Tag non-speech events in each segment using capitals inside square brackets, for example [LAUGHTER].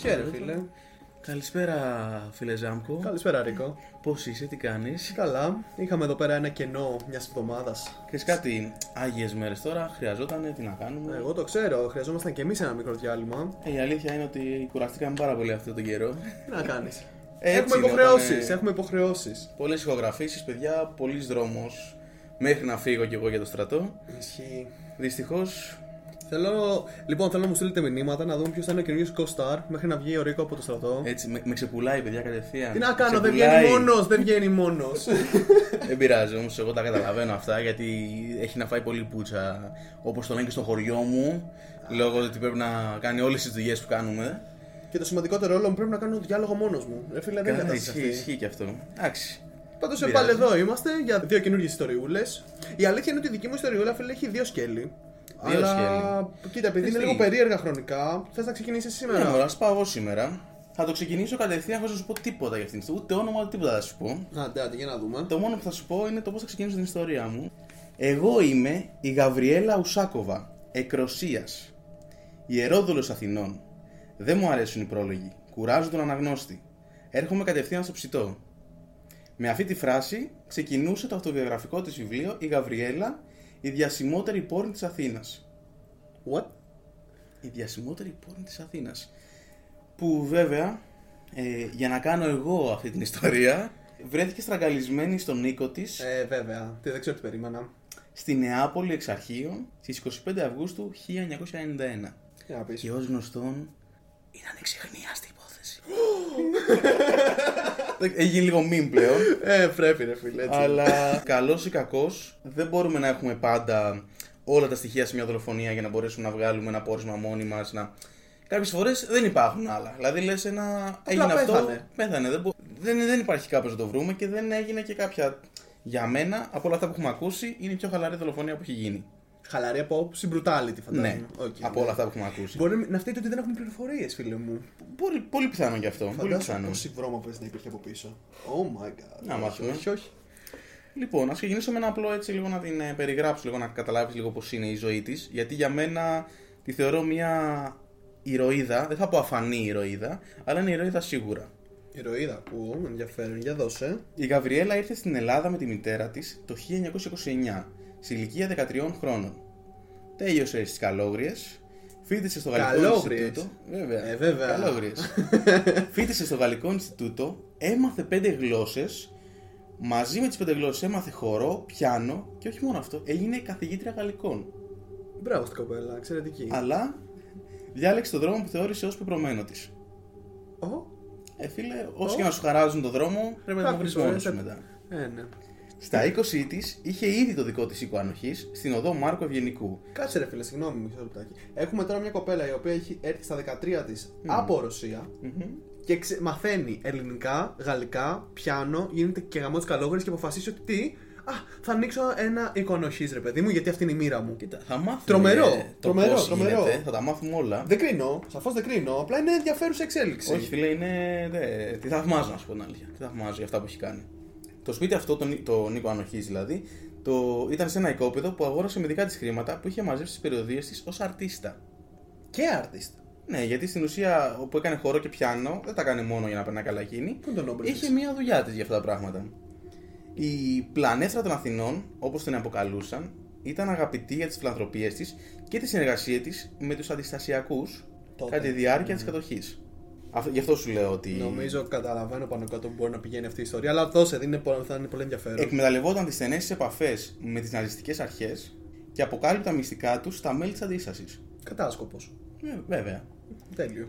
Χαίρε, φίλε. Καλησπέρα, φίλε Ζάμκο. Καλησπέρα, Ρίκο. Πώς είσαι, τι κάνεις; Καλά. Είχαμε εδώ πέρα ένα κενό μιας εβδομάδας. Ξέρεις κάτι, άγιες μέρες τώρα χρειαζόταν, τι να κάνουμε; Εγώ το ξέρω, χρειαζόμασταν και εμείς ένα μικρό διάλειμμα. Ε, η αλήθεια είναι ότι κουραστήκαμε πάρα πολύ αυτό τον καιρό. Τι να κάνεις. Έτσι έχουμε είναι, υποχρεώσεις. όταν, ε, Έχουμε υποχρεώσεις. Πολλές ηχογραφήσεις, παιδιά, πολλής δρόμος μέχρι να φύγω κι εγώ για το στρατό. Ισχύει. Δυστυχώς. Θέλω, λοιπόν, θέλω να μου στείλετε μηνύματα να δούμε ποιος θα είναι ο καινούριο co-star μέχρι να βγει ο Ρίκο από το στρατό. Έτσι, με, με ξεπουλάει, παιδιά, κατευθείαν. Τι να Με κάνω, δεν ξεπουλάει. βγαίνει μόνος, δεν βγαίνει μόνος. [LAUGHS] Δεν πειράζει όμως, εγώ τα καταλαβαίνω αυτά γιατί έχει να φάει πολύ πουτσα. Όπως το λένε και στο χωριό μου, λόγω ότι πρέπει να κάνει όλες τις δουλειές που κάνουμε. και το σημαντικότερο όλο μου πρέπει να κάνω διάλογο μόνος μου. Ρε φίλε, δεν είναι Καλά, κατάσταση ισχύει, αυτή. ισχύει και αυτό. Εντάξει. Πάντως Δεν πάλι πειράζει. εδώ είμαστε για δύο καινούργιες ιστοριούλες. Η αλήθεια είναι ότι η δική μου ιστοριούλα φίλε έχει δύο σκέλη. Δύο αλλά σκέλη. κοίτα, επειδή είναι Τι; λίγο περίεργα χρονικά, θες να ξεκινήσεις σήμερα. Ναι, μωρά, ας πάω εγώ σήμερα. Θα το ξεκινήσω κατευθείαν χωρίς να σου πω τίποτα για αυτήν την ιστορία. Ούτε όνομα, ούτε τίποτα θα σου πω. Άντε, άντε, για να δούμε. Το μόνο που θα σου πω είναι το πώς θα ξεκινήσω την ιστορία μου. Εγώ είμαι η Γαβριέλα Ουσάκοβα, εκ Ρωσίας, ιερόδουλος Αθηνών. Δεν μου αρέσουν οι πρόλογοι. Κουράζω τον αναγνώστη. Έρχομαι κατευθείαν στο ψητό. Με αυτή τη φράση ξεκινούσε το αυτοβιογραφικό της βιβλίο «Η Γαβριέλα, η διασημότερη πόρνη της Αθήνας». What? η διασημότερη πόρνη της Αθήνας. Που βέβαια, ε, για να κάνω εγώ αυτή την ιστορία, βρέθηκε στραγγαλισμένη στον οίκο της Ε, βέβαια. Τι δεν ξέρω τι περίμενα. στη Νεάπολη εξ αρχείων στις 25 Αυγούστου 1991. Για να πεις. Και ως γνωστόν, είναι ανεξιχνίαστη υπόθεση. [LAUGHS] Έχει λίγο meme πλέον. Ε, πρέπει, ρε φίλε. Έτσι. Αλλά [LAUGHS] καλώς ή κακώς, δεν μπορούμε να έχουμε πάντα όλα τα στοιχεία σε μια δολοφονία για να μπορέσουμε να βγάλουμε ένα πόρισμα μόνοι μας. Να... Κάποιες φορές δεν υπάρχουν άλλα. Δηλαδή λες ένα. Έγινε αυτό. πέθανε. Πέθανε. Δεν, μπο- δεν, δεν υπάρχει κάπω να το βρούμε και δεν έγινε και κάποια. Για μένα, από όλα αυτά που έχουμε ακούσει, είναι η πιο χαλαρή δολοφονία που έχει γίνει. Χαλαρή από άποψη brutality, φαντάζομαι. Ναι, Οκ, από ναι. όλα αυτά που έχουμε ακούσει. Μπορεί να φταίει το ότι δεν έχουμε πληροφορίες, φίλε μου. Πολύ, πολύ πιθανό γι' αυτό. Πολύ Φαντάζομαι πιθανό. πόση βρώμα πρέπει να υπήρχε από πίσω. Oh my god. Να όχι, μάθουμε. Όχι, όχι. Λοιπόν, ας ξεκινήσω με ένα απλό έτσι λίγο να την ε, περιγράψω, λίγο να καταλάβεις λίγο πώς είναι η ζωή της. Γιατί για μένα τη θεωρώ μια ηρωίδα, δεν θα πω αφανή ηρωίδα, αλλά είναι ηρωίδα σίγουρα. Ηρωίδα, που ενδιαφέρον, για δώσε. Η Γαβριέλα ήρθε στην Ελλάδα με τη μητέρα της το 1929, σε ηλικία 13 χρόνων. Τέλειωσε στις Καλόγριες, φίτησε στο Γαλλικό Καλόγριες; Ινστιτούτο. Βέβαια. Ε, βέβαια. Καλόγριες. [LAUGHS] φίτησε στο Γαλλικό Ινστιτούτο, έμαθε πέντε γλώσσες. Μαζί με τις πέντε γλώσσες έμαθε χορό, πιάνο και όχι μόνο αυτό, έγινε καθηγήτρια γαλλικών. Μπράβο στην κοπέλα, εξαιρετική. Αλλά διάλεξε τον δρόμο που θεώρησε ως πεπρωμένο της. Ω, Ε, φίλε, όσο και να σου χαράζουν τον δρόμο, πρέπει να το βρεις Κάποιες μόνος φορές σου θα- μετά. Ε, ναι. Στα 20 της είχε ήδη το δικό της οίκο ανοχής στην οδό Μάρκο Ευγενικού. Κάτσε ρε φίλε, συγγνώμη μισό λεπτάκι. Έχουμε τώρα μια κοπέλα η οποία έχει έρθει στα 13 της από Ρωσία και ξε... μαθαίνει ελληνικά, γαλλικά, πιάνο, γίνεται και γαμό τη καλόγρια και αποφασίσει ότι τι; Α, θα ανοίξω ένα εικονοχή ρε παιδί μου, γιατί αυτή είναι η μοίρα μου. Κοίτα, θα μάθουμε. Τρομερό, ε, το τρομερό, πώς τρομερό. γίνεται, θα τα μάθουμε όλα. Δεν κρίνω, σαφώς δεν κρίνω, απλά είναι ενδιαφέρουσα εξέλιξη. Όχι, φίλε, είναι. Δε, τη θαυμάζω, να σου πω την αλήθεια. Τη θαυμάζω για αυτά που έχει κάνει. Το σπίτι αυτό, το, Νί- το Νίκο Ανοχής δηλαδή, το, ήταν σε ένα οικόπεδο που αγόρασε με δικά της χρήματα που είχε μαζέψει στι περιοδίες της ως αρτίστα. Και artist. Ναι, γιατί στην ουσία όπου έκανε χώρο και πιάνο, δεν τα έκανε μόνο για να περνάει καλά εκείνη. Πού είναι το νόμπελ Είχε της; μία δουλειά της για αυτά τα πράγματα. Η πλανέτρα των Αθηνών, όπως την αποκαλούσαν, ήταν αγαπητή για τις φιλανθρωπίες της και τη συνεργασία της με τους αντιστασιακούς Τότε. κατά τη διάρκεια της κατοχής. Γι' αυτό σου λέω ότι Νομίζω καταλαβαίνω πάνω κάτω που μπορεί να πηγαίνει αυτή η ιστορία, αλλά δώσε, δεν είναι, πολύ- θα είναι πολύ ενδιαφέρον. εκμεταλλευόταν τις στενές επαφές με τις ναζιστικές αρχές και αποκάλυπτε τα μυστικά τους στα μέλη της αντίστασης. Κατάσκοπος. βέβαια. Τέλειο.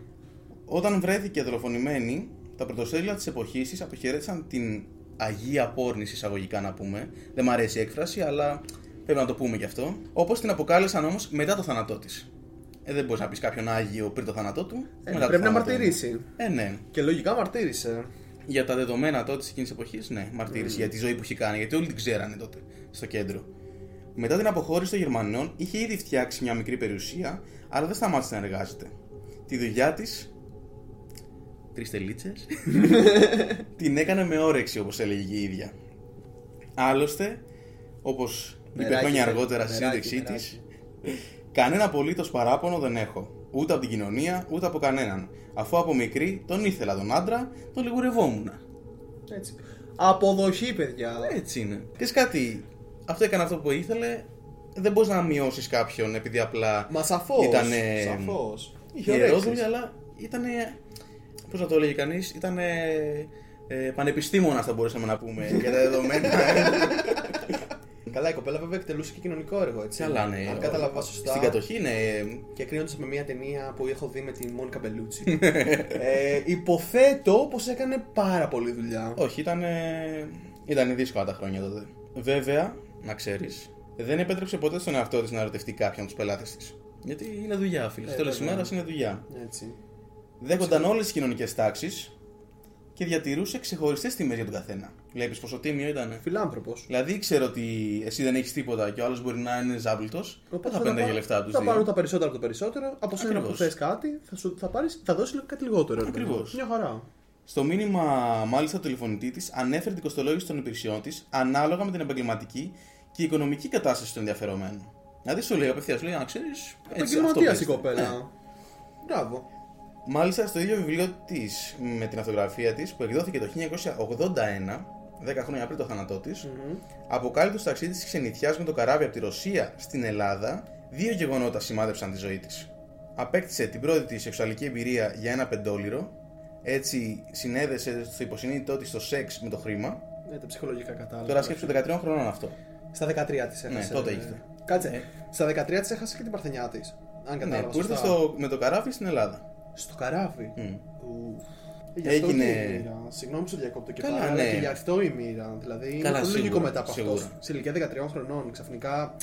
Όταν βρέθηκε δολοφονημένη, τα πρωτοσέλιδα της εποχής της αποχαιρέτησαν την Αγία Πόρνη, εισαγωγικά να πούμε. Δεν μ' αρέσει η έκφραση, αλλά πρέπει να το πούμε γι' αυτό. Όπως την αποκάλεσαν όμως μετά το θάνατό της. Ε, δεν μπορείς να πεις κάποιον Άγιο πριν το θάνατό του. Ε, μετά το πρέπει να θάνατό του. μαρτυρήσει. Ε, ναι. Και λογικά μαρτύρησε. Για τα δεδομένα τότε εκείνης της εποχής, ναι, μαρτύρησε Mm. για τη ζωή που είχε κάνει, γιατί όλοι την ξέρανε τότε στο κέντρο. Μετά την αποχώρηση των Γερμανών, είχε ήδη φτιάξει μια μικρή περιουσία, αλλά δεν σταμάτησε να εργάζεται. Τη δουλειά της. Τρεις τελίτσες. [LAUGHS] την έκανε με όρεξη, όπως έλεγε και η ίδια. Άλλωστε, όπως είπε Μεράκι, χρόνια μεράκι, αργότερα στη μεράκι, σύνδεξή της, μεράκι. Κανένα απολύτως παράπονο δεν έχω. Ούτε από την κοινωνία, ούτε από κανέναν. Αφού από μικρή τον ήθελα τον άντρα, τον λιγουρευόμουν. Έτσι. Αποδοχή, παιδιά. Έτσι είναι. Και κάτι, αυτό έκανε αυτό που ήθελε. Δεν μπορείς να μειώσεις κάποιον επειδή απλά. Μα σαφώς. Ήτανε Σαφώς. Είχε ιερόδουλη, ωρέξεις. αλλά ήταν. Πώς να το έλεγε κανείς, ήταν. Ε, πανεπιστήμονας θα μπορούσαμε να πούμε για τα δεδομένα. Καλά, η κοπέλα βέβαια εκτελούσε και κοινωνικό έργο, έτσι. Καλά, ναι. Αν κατάλαβα σωστά. Στην κατοχή είναι. Και κρίνοντας με μια ταινία που έχω δει με τη Μόνικα Μπελούτσι. ε, υποθέτω πως έκανε πάρα πολλή δουλειά. Όχι, ήταν. Ήταν δύσκολα τα χρόνια τότε. Βέβαια, να ξέρεις, δεν επέτρεψε ποτέ στον εαυτό της να ερωτευτεί κάποιον τους πελάτες της. Γιατί είναι δουλειά, φίλε. Στο τέλος της βέβαια. ημέρα είναι δουλειά. Έτσι. Δέχονταν όλες τις κοινωνικές τάξεις και διατηρούσε ξεχωριστές τιμές για τον καθένα. Βλέπεις πόσο τίμιο ήταν. Φιλάνθρωπος. Δηλαδή ήξερε ότι εσύ δεν έχεις τίποτα και ο άλλος μπορεί να είναι ζάμπλουτο. Δεν θα παίρνει για λεφτά τους Θα πάρουν δύο. τα περισσότερα από το περισσότερο. Από σένα που Ακριβώς. θες κάτι, θα, σου, θα, πάρεις, θα δώσεις λίγο κάτι λιγότερο. ρε παιδί μου. Ακριβώς. Μια χαρά. Στο μήνυμα, μάλιστα, του τηλεφωνητή της ανέφερε την κοστολόγηση των υπηρεσιών της ανάλογα με την επαγγελματική και οικονομική κατάσταση του ενδιαφερομένου. Δηλαδή σου λέει απευθείας, σου λέει να ξέρεις. Επαγγελματίας η κοπέλα. Μπράβο. Μάλιστα στο ίδιο βιβλίο της με την αυτογραφία της που εκδόθηκε το 1981, 10 χρόνια πριν το θάνατό της, αποκάλυπτε το ταξίδι της ξενιτιάς με το καράβι από τη Ρωσία στην Ελλάδα, δύο γεγονότα σημάδεψαν τη ζωή της. Απέκτησε την πρώτη τη σεξουαλική εμπειρία για ένα πεντόλιρο, έτσι συνέδεσε στο υποσυνείδητό της το σεξ με το χρήμα. Ναι, τα ψυχολογικά κατάλληλα. Τώρα σκέψου 13 χρονών αυτό. Στα 13 της έχασε. Ναι, τότε ήρθε. Κάτσε. Ε. Στα 13 της έχασε και την παρθενιά της. Αν Ναι, κατάλαβα. που ήρθε σωστά. στο, με το καράβι στην Ελλάδα. Στο καράβι; Μμ. Ουφ. Ε, γι' αυτό Έγινε- και η μοίρα. Συγγνώμη που σε διακόπτω και Καλά, πάλι, ναι. αλλά και γι' αυτό η μοίρα. Δηλαδή είναι Καλά, πολύ λογικό σίγουρα, μετά από αυτός. σίγουρα. Σε ηλικία 13 χρονών ξαφνικά.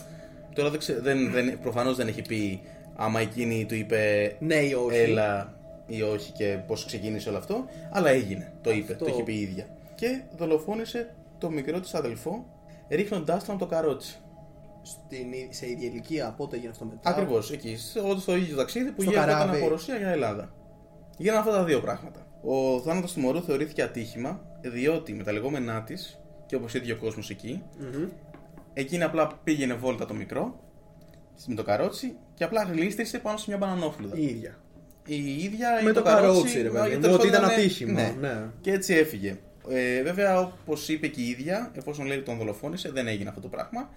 Τώρα δεν, ξε... δεν, δεν, προφανώς δεν έχει πει άμα εκείνη του είπε Ναι ή όχι. έλα ή όχι και πώς ξεκίνησε όλο αυτό, αλλά έγινε, το είπε, Αυτό. το είχε πει η ίδια. Και δολοφόνησε το μικρό της αδελφό ρίχνοντάς τον από το καρότσι. Στην, ί- σε ίδια ηλικία, πότε έγινε αυτό μετά. Ακριβώς, εκεί, στο, στο ίδιο ταξίδι που Στο γύρω καράβι. από Ρωσία για Ελλάδα. Γίνανε αυτά τα δύο πράγματα. Ο θάνατος του μωρού θεωρήθηκε ατύχημα, διότι με τα λεγόμενά της, και όπως ίδιο ο κόσμος εκεί, Μμμ. Εκείνη απλά πήγαινε βόλτα το μικρό με το καρότσι και απλά γλίστρισε πάνω σε μια μπανανόφλουδα. Η ίδια. Η ίδια Με ή το καρότσι, καρότσι, ρε μα, παιδί μου, τέλος ότι ήταν πάντων, ατύχημα. Ναι. Ναι. Και έτσι έφυγε. Ε, βέβαια, όπως είπε και η ίδια, εφόσον λέει ότι τον δολοφόνησε, δεν έγινε αυτό το πράγμα.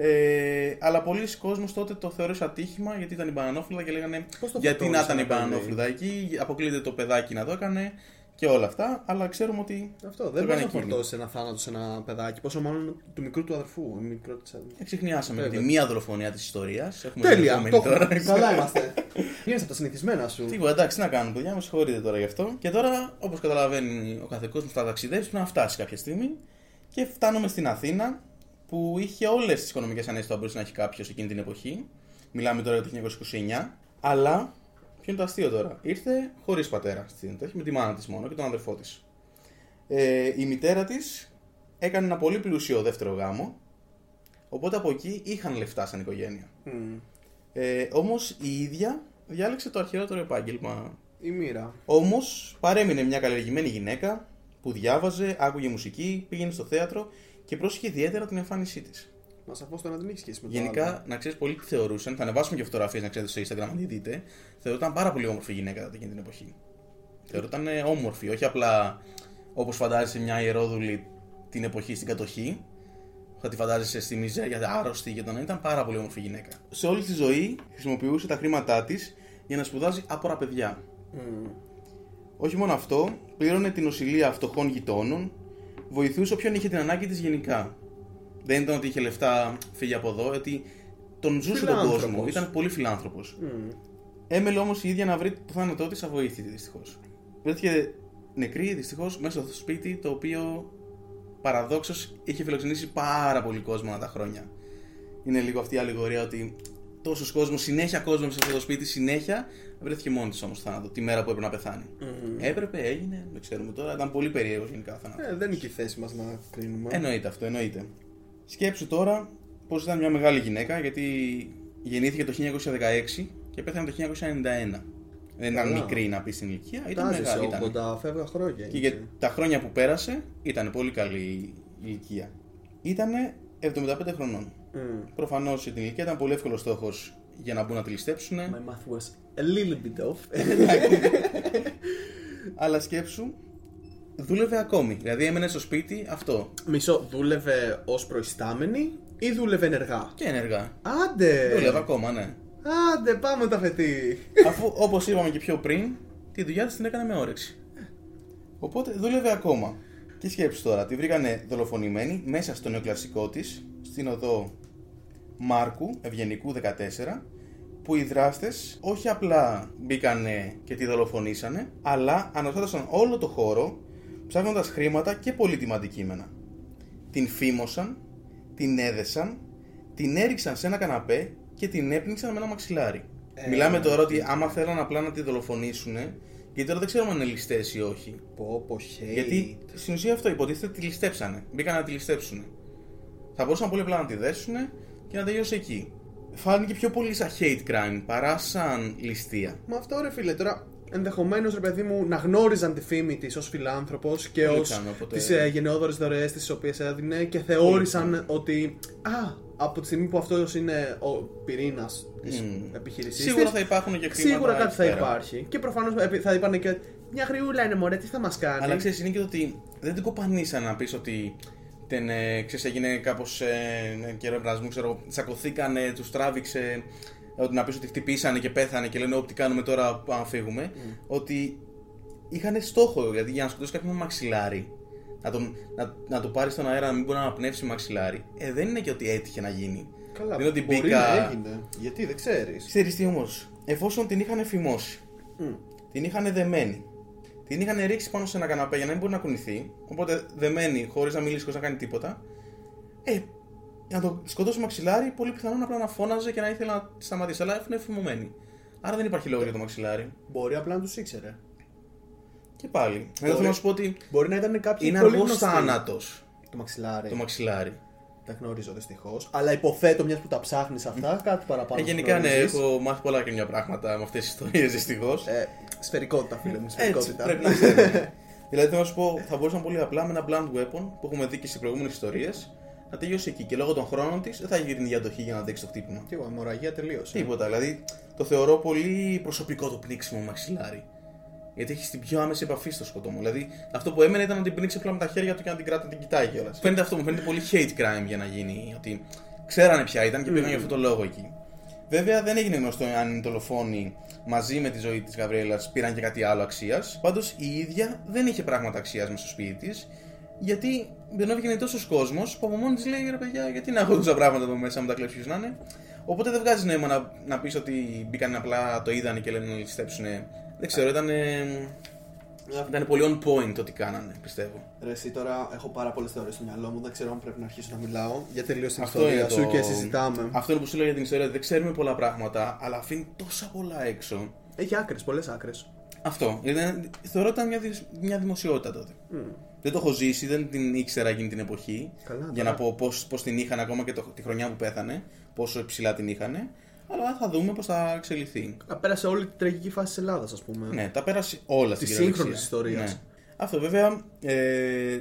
Ε, αλλά πολλοί κόσμοι τότε το θεώρησε ατύχημα γιατί ήταν η μπανανόφλουδα και λέγανε Πώς το γιατί να φορτώνεις ήταν η ένα παιδί; μπανανόφλουδα εκεί, αποκλείεται το παιδάκι να το έκανε και όλα αυτά. Αλλά ξέρουμε ότι. Αυτό το δεν μπορεί έκανε να εκείνη. φορτώσει ένα θάνατο σε ένα παιδάκι. Πόσο μάλλον του μικρού του αδερφού. η μικρό της αδερφού. Εξηχνιάσαμε Βέβαια. τη μία δολοφονία της ιστορίας. Έχουμε Τέλεια! την Το επόμενη έχουμε. Καλά είμαστε. Είναι από τα συνηθισμένα σου. Τίποτα, εντάξει, τι να κάνουμε, παιδιά, με συγχωρείτε τώρα γι' αυτό. Και τώρα, όπως καταλαβαίνει ο κάθε κόσμος, θα ταξιδέψει, πρέπει να φτάσει κάποια στιγμή. Και φτάνουμε στην Αθήνα, που είχε όλες τις οικονομικές ανέσεις που θα μπορούσε να έχει κάποιος εκείνη την εποχή. Μιλάμε τώρα για το 1929. Αλλά, ποιο είναι το αστείο τώρα, ήρθε χωρίς πατέρα στην έχει με τη μάνα της μόνο και τον αδερφό της. Ε, η μητέρα της έκανε ένα πολύ πλούσιο δεύτερο γάμο. Οπότε από εκεί είχαν λεφτά σαν οικογένεια. Μμ. Ε, Όμως η ίδια διάλεξε το αρχαιότερο επάγγελμα. Η μοίρα. Όμως παρέμεινε μια καλλιεργημένη γυναίκα που διάβαζε, άκουγε μουσική, πήγαινε στο θέατρο και πρόσεχε ιδιαίτερα την εμφάνισή της. Μα σαφώ τώρα δεν έχει σχέση με το Γενικά, άλλο. να ξέρεις, πολλοί θεωρούσαν, θα ανεβάσουμε και φωτογραφίες να ξέρετε στο Instagram αν τη δείτε, θεωρούταν πάρα πολύ όμορφη γυναίκα εκείνη την εποχή. Θεωρούταν ε, όμορφη, όχι απλά όπως φαντάζεσαι μια ιερόδουλη την εποχή στην κατοχή. Θα τη φαντάζεσαι στη μιζέρια, άρρωστη και τον ήταν πάρα πολύ όμορφη γυναίκα. Σε όλη τη ζωή χρησιμοποιούσε τα χρήματά της για να σπουδάζει άπορα παιδιά. Μμ. Όχι μόνο αυτό, πλήρωνε την οσυλία φτωχών γειτόνων, βοηθούσε όποιον είχε την ανάγκη της γενικά. Δεν ήταν ότι είχε λεφτά, φύγει από εδώ, ότι τον ζούσε τον Φιλάνθρωπος. κόσμο. Ήταν πολύ φιλάνθρωπος. Μμ. Έμελε όμως η ίδια να βρει το θάνατό της αβοήθητη δυστυχώς. Βρέθηκε νεκρή δυστυχώς μέσα στο σπίτι το οποίο παραδόξως είχε φιλοξενήσει πάρα πολύ κόσμο ανά τα χρόνια. Είναι λίγο αυτή η αλληγορία ότι τόσος κόσμος, συνέχεια κόσμος μέσα σε αυτό το σπίτι, συνέχεια βρέθηκε μόνη της όμως το θάνατο, τη μέρα που έπρεπε να πεθάνει. Μμμ. Έπρεπε, έγινε, δεν ξέρουμε τώρα. Ήταν πολύ περίεργο γενικά ο θάνατος. Ε, δεν είναι και η θέση μας να κρίνουμε. Εννοείται αυτό, εννοείται. Σκέψου τώρα πω ήταν μια μεγάλη γυναίκα γιατί γεννήθηκε το 1916 και πέθανε το 1991. Δεν ήταν Καλά. μικρή να πεις στην ηλικία, ήταν Τάζει μεγάλη. σε Ήταν. 80 φεύγα χρόνια. Και είναι. για τα χρόνια που πέρασε ήταν πολύ καλή η ηλικία. Ήταν 75 χρονών. Μμ. Προφανώς για την ηλικία ήταν πολύ εύκολος στόχος για να μπουν να τη ληστέψουν. My math was a little bit off. [LAUGHS] Αλλά σκέψου, δούλευε ακόμη. Δηλαδή έμενε στο σπίτι αυτό. Μισό, δούλευε ως προϊστάμενη ή δούλευε ενεργά; Και ενεργά. Άντε! Δούλευε ακόμα, ναι. Άντε, πάμε τα φετί. Αφού όπως είπαμε και πιο πριν, τη δουλειά της την έκανε με όρεξη. Οπότε δούλευε ακόμα. Και σκέψου τώρα, τη βρήκανε δολοφονημένη μέσα στο νεοκλασικό της, στην οδό Μάρκου Ευγενικού 14, που οι δράστες όχι απλά μπήκανε και τη δολοφονήσανε, αλλά αναστάτωσαν όλο το χώρο ψάχνοντας χρήματα και πολύτιμα αντικείμενα. Την φήμωσαν, την έδεσαν, την έριξαν σε ένα καναπέ και την έπνιξαν με ένα μαξιλάρι. Ε, Μιλάμε τώρα ότι άμα θέλαν απλά να τη δολοφονήσουν, γιατί τώρα δεν ξέρουμε αν είναι ληστές ή όχι. Πω, πω, hate. Γιατί στην ουσία αυτό υποτίθεται τη ληστέψανε. Μπήκαν να τη ληστέψουν. Θα μπορούσαν πολύ απλά να τη δέσουν και να τελειώσει εκεί. Φάνηκε πιο πολύ σαν hate crime παρά σαν ληστεία. Μα αυτό ρε φίλε, τώρα ενδεχομένως ρε παιδί μου να γνώριζαν τη φήμη της ως φιλάνθρωπος και Πολύ ως πιθανό, οπότε- τις ε, γενναιόδορε δωρεές τις οποίες έδινε και θεώρησαν ότι. Α, από τη στιγμή που αυτός είναι ο πυρήνας της Μμμ. επιχείρησή Σίγουρα θα υπάρχουν και χρήματα. Σίγουρα κάτι εκεί θα πέρα. υπάρχει. Και προφανώς θα είπαν και. Μια γριούλα είναι μωρέ, τι θα μας κάνει; Αλλά ξέρεις, είναι και το ότι δεν την κοπανίσαν να πεις ότι την, ε, ξέρεις, έγινε κάπως ε, καιρό ευρασμού, ξέρω, τσακωθήκανε, τους τράβηξε. Ότι να πεις ότι χτυπήσανε και πέθανε και λένε Ό,τι κάνουμε τώρα πάμε να φύγουμε. Ότι είχαν στόχο, δηλαδή για να σκοτώσει κάποιον με μαξιλάρι, να, τον, να, να το πάρει στον αέρα να μην μπορεί να αναπνεύσει μαξιλάρι. Ε, δεν είναι και ότι έτυχε να γίνει. Καλά, δεν είναι ότι μπορεί μπήκα. να έγινε. Γιατί δεν ξέρεις. Ξέρεις τι όμως, εφόσον την είχαν φημώσει, την είχαν δεμένη, την είχαν ρίξει πάνω σε ένα καναπέ για να μην μπορεί να κουνηθεί, οπότε δεμένη, χωρίς να μιλήσει, χωρίς να κάνει τίποτα, ε, για να το σκοτώσει μαξιλάρι, πολύ πιθανόν απλά να φώναζε και να ήθελε να τη σταματήσει. Αλλά είναι φημωμένη. Άρα δεν υπάρχει λόγο για το μαξιλάρι. Μπορεί απλά να τους ήξερε. Και πάλι. Εγώ θέλω να σου πω ότι Μπορεί να ήταν κάποιοι είναι πολύ αργός γνωστοί. θάνατος Το μαξιλάρι. το μαξιλάρι. Τα γνωρίζω δυστυχώς. Αλλά υποθέτω μιας που τα ψάχνεις αυτά, κάτι παραπάνω. Ε, θα γενικά ναι, γνωρίζεις. έχω μάθει πολλά και μια πράγματα με αυτές τις ιστορίες δυστυχώς. Ε, σφαιρικότητα, φίλε μου, Έτσι, σφαιρικότητα. πρέπει να ξέρουμε. [LAUGHS] δηλαδή θέλω να σου πω, θα μπορούσαν πολύ απλά με ένα blunt weapon που έχουμε δει και σε προηγούμενες ιστορίες να τελειώσει εκεί. Και λόγω των χρόνων της δεν θα έχει την ίδια αντοχή για να αντέξει το χτύπημα. Και εγώ, αιμορραγία τελείωσε. Τίποτα. Δηλαδή το θεωρώ πολύ προσωπικό το πνίξιμο μαξιλάρι. Γιατί έχεις την πιο άμεση επαφή στο σκοτώμα. Δηλαδή αυτό που έμενε ήταν να την πνίξει απλά με τα χέρια του και να την κράτα να την κοιτάει κιόλας. Φαίνεται αυτό, μου φαίνεται πολύ hate crime για να γίνει. Ότι ξέρανε ποια ήταν και πήγαν για αυτόν τον λόγο εκεί. Βέβαια δεν έγινε γνωστό αν οι δολοφόνοι μαζί με τη ζωή της Γαβριέλας πήραν και κάτι άλλο αξίας. Πάντως η ίδια δεν είχε πράγματα αξίας μέσα στο σπίτι της. Γιατί δεν έβγαινε τόσος κόσμος που από μόνη της λέει ρε παιδιά, γιατί να έχω τόσα πράγματα εδώ μέσα, με τα κλέψεις να είναι. Οπότε δεν βγάζει νόημα να, να πεις ότι μπήκαν απλά, το είδανε και λένε να ληστέψουν. Δεν ξέρω, ήταν. Ήταν πολύ on point το τι κάνανε, πιστεύω. Ρε, εσύ τώρα έχω πάρα πολλές θεωρίες στο μυαλό μου. Δεν ξέρω αν πρέπει να αρχίσω να μιλάω. Για τελείω την Αυτό ιστορία είναι σου το- και συζητάμε. Αυτό είναι που σου λέω για την ιστορία. Δεν ξέρουμε πολλά πράγματα, αλλά αφήνει τόσα πολλά έξω. Έχει άκρες, πολλές άκρες. Αυτό. Ήταν, θεωρώ ότι ήταν μια, δι- μια δημοσιότητα τότε. Δεν το έχω ζήσει, δεν την ήξερα εκείνη την εποχή. Καλά, για τώρα. να πω πώς πώς την είχαν ακόμα και το, τη χρονιά που πέθανε, πόσο υψηλά την είχαν. Αλλά θα δούμε πώς θα εξελιχθεί. Πέρασε όλη την τραγική φάση της Ελλάδας, ας πούμε. Ναι, τα πέρασε όλα Της στην κυριολεξία. σύγχρονης ιστορίας. Ναι. Αυτό βέβαια. Ε,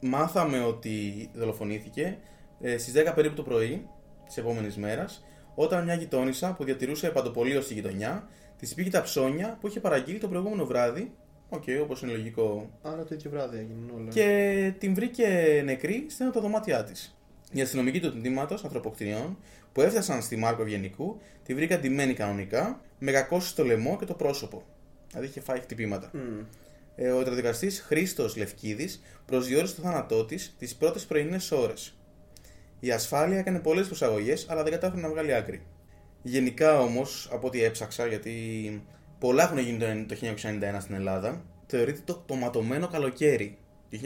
μάθαμε ότι δολοφονήθηκε ε, στις 10 περίπου το πρωί της επόμενης μέρας, όταν μια γειτόνισσα που διατηρούσε παντοπολείο στη γειτονιά της πήγε τα ψώνια που είχε παραγγείλει το προηγούμενο βράδυ. Οκ, όπως είναι λογικό. Άρα το ίδιο βράδυ έγιναν όλα. Και την βρήκε νεκρή στην τα δωμάτια της. Οι αστυνομικοί του τμήματος ανθρωποκτονιών που έφτασαν στη Μάρκο Ευγενικού τη βρήκαν ντυμένη κανονικά με κακώσεις στο λαιμό και το πρόσωπο. Δηλαδή είχε φάει χτυπήματα. Μμ. Ε, ο ιατροδικαστής Χρήστος Λευκίδης προσδιόρισε το θάνατό της τις πρώτες πρωινές ώρες. Η ασφάλεια έκανε πολλές προσαγωγές, αλλά δεν κατάφερε να βγάλει άκρη. Γενικά όμως, από ό,τι έψαξα, γιατί πολλά έχουν γίνει το- το 1991 στην Ελλάδα, θεωρείται το, το ματωμένο καλοκαίρι. Το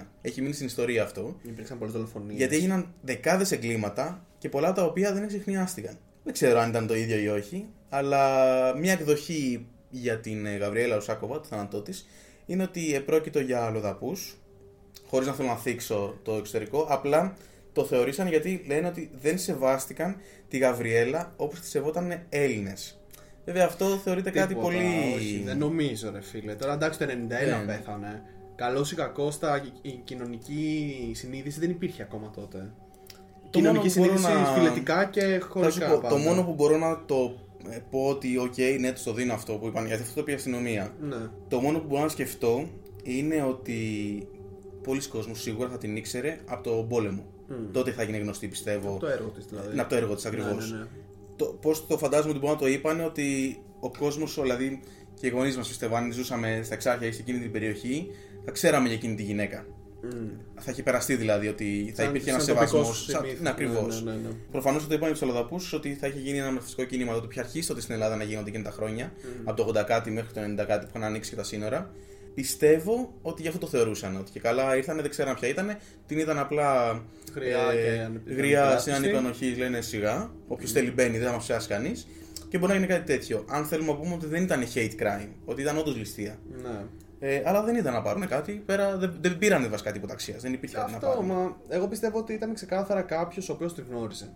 1991. Έχει μείνει στην ιστορία αυτό. Υπήρξαν πολλές δολοφονίες. Γιατί έγιναν δεκάδες εγκλήματα και πολλά τα οποία δεν εξεχνιάστηκαν. Δεν ξέρω αν ήταν το ίδιο ή όχι, αλλά μια εκδοχή για την ε, Γαβριέλα Ουσάκοβα, το θάνατό της, είναι ότι επρόκειτο για αλλοδαπού, χωρίς να θέλω να θίξω το εξωτερικό, απλά το θεωρήσαν γιατί λένε ότι δεν σεβάστηκαν τη Γαβριέλα όπως τη σεβόταν Έλληνες. Βέβαια αυτό θεωρείται κάτι πολύ. Όχι, δεν νομίζω, ρε φίλε. Τώρα εντάξει, το 91 Δεν. πέθανε. Καλώς ή κακώς, τα, η κοινωνική συνείδηση δεν υπήρχε ακόμα τότε. Το μόνο κοινωνική που μπορώ συνείδηση να- φιλετικά και Θα σου χωρικά. πω, το πάντα. μόνο που μπορώ να το ε, πω ότι, οκ, ναι, του το δίνω αυτό που είπαν, γιατί αυτό το 'πε η αστυνομία. Ναι. Το μόνο που μπορώ να σκεφτώ είναι ότι πολλοί κόσμοι σίγουρα θα την ήξερε από τον πόλεμο. Τότε θα γίνει γνωστή, πιστεύω. Το έργο της δηλαδή. Είναι από το έργο της ακριβώ. Ναι, ναι, ναι. Το, Πώς το φαντάζομαι ότι μπορούν να το είπαν ότι ο κόσμος, δηλαδή και οι γονείς μας πιστεύω, αν ζούσαμε στα εξάρχεια ή σε εκείνη την περιοχή, θα ξέραμε για εκείνη τη γυναίκα. Θα είχε περαστεί δηλαδή ότι θα Σαν- υπήρχε ένα σαν τοπικός σεβασμός. θυμήθη. Ναι, ακριβώς. Ναι, ναι, ναι, ναι. Προφανώς το είπαν οι ψαλοδαπού ότι θα είχε γίνει ένα μαθητικό κίνημα τότε πια αρχίσει τότε στην Ελλάδα να γίνονται εκείνα τα χρόνια. Από το 80 κάτι μέχρι το 90 κάτι που είχαν ανοίξει και τα σύνορα. Πιστεύω ότι γι' αυτό το θεωρούσαν. Ότι και καλά ήρθανε, δεν ξέραν ποια ήταν. Την είδαν απλά Γριά και ανε- γριά ανεπιθύμητη. στην ανικανοχή, λένε σιγά. Όποιος θέλει μπαίνει, δεν θα μας πιάσει κανείς. Και μπορεί να γίνει κάτι τέτοιο. Αν θέλουμε να πούμε ότι δεν ήταν hate crime, ότι ήταν όντως ληστεία. Ναι. Ε, αλλά δεν ήταν να πάρουν κάτι. Πέρα, δεν, δεν πήραν βασικά τίποτα αξίας. Δεν υπήρχε κάτι να Αυτό, πάρουν. μα εγώ πιστεύω ότι ήταν ξεκάθαρα κάποιος ο οποίος την γνώρισε.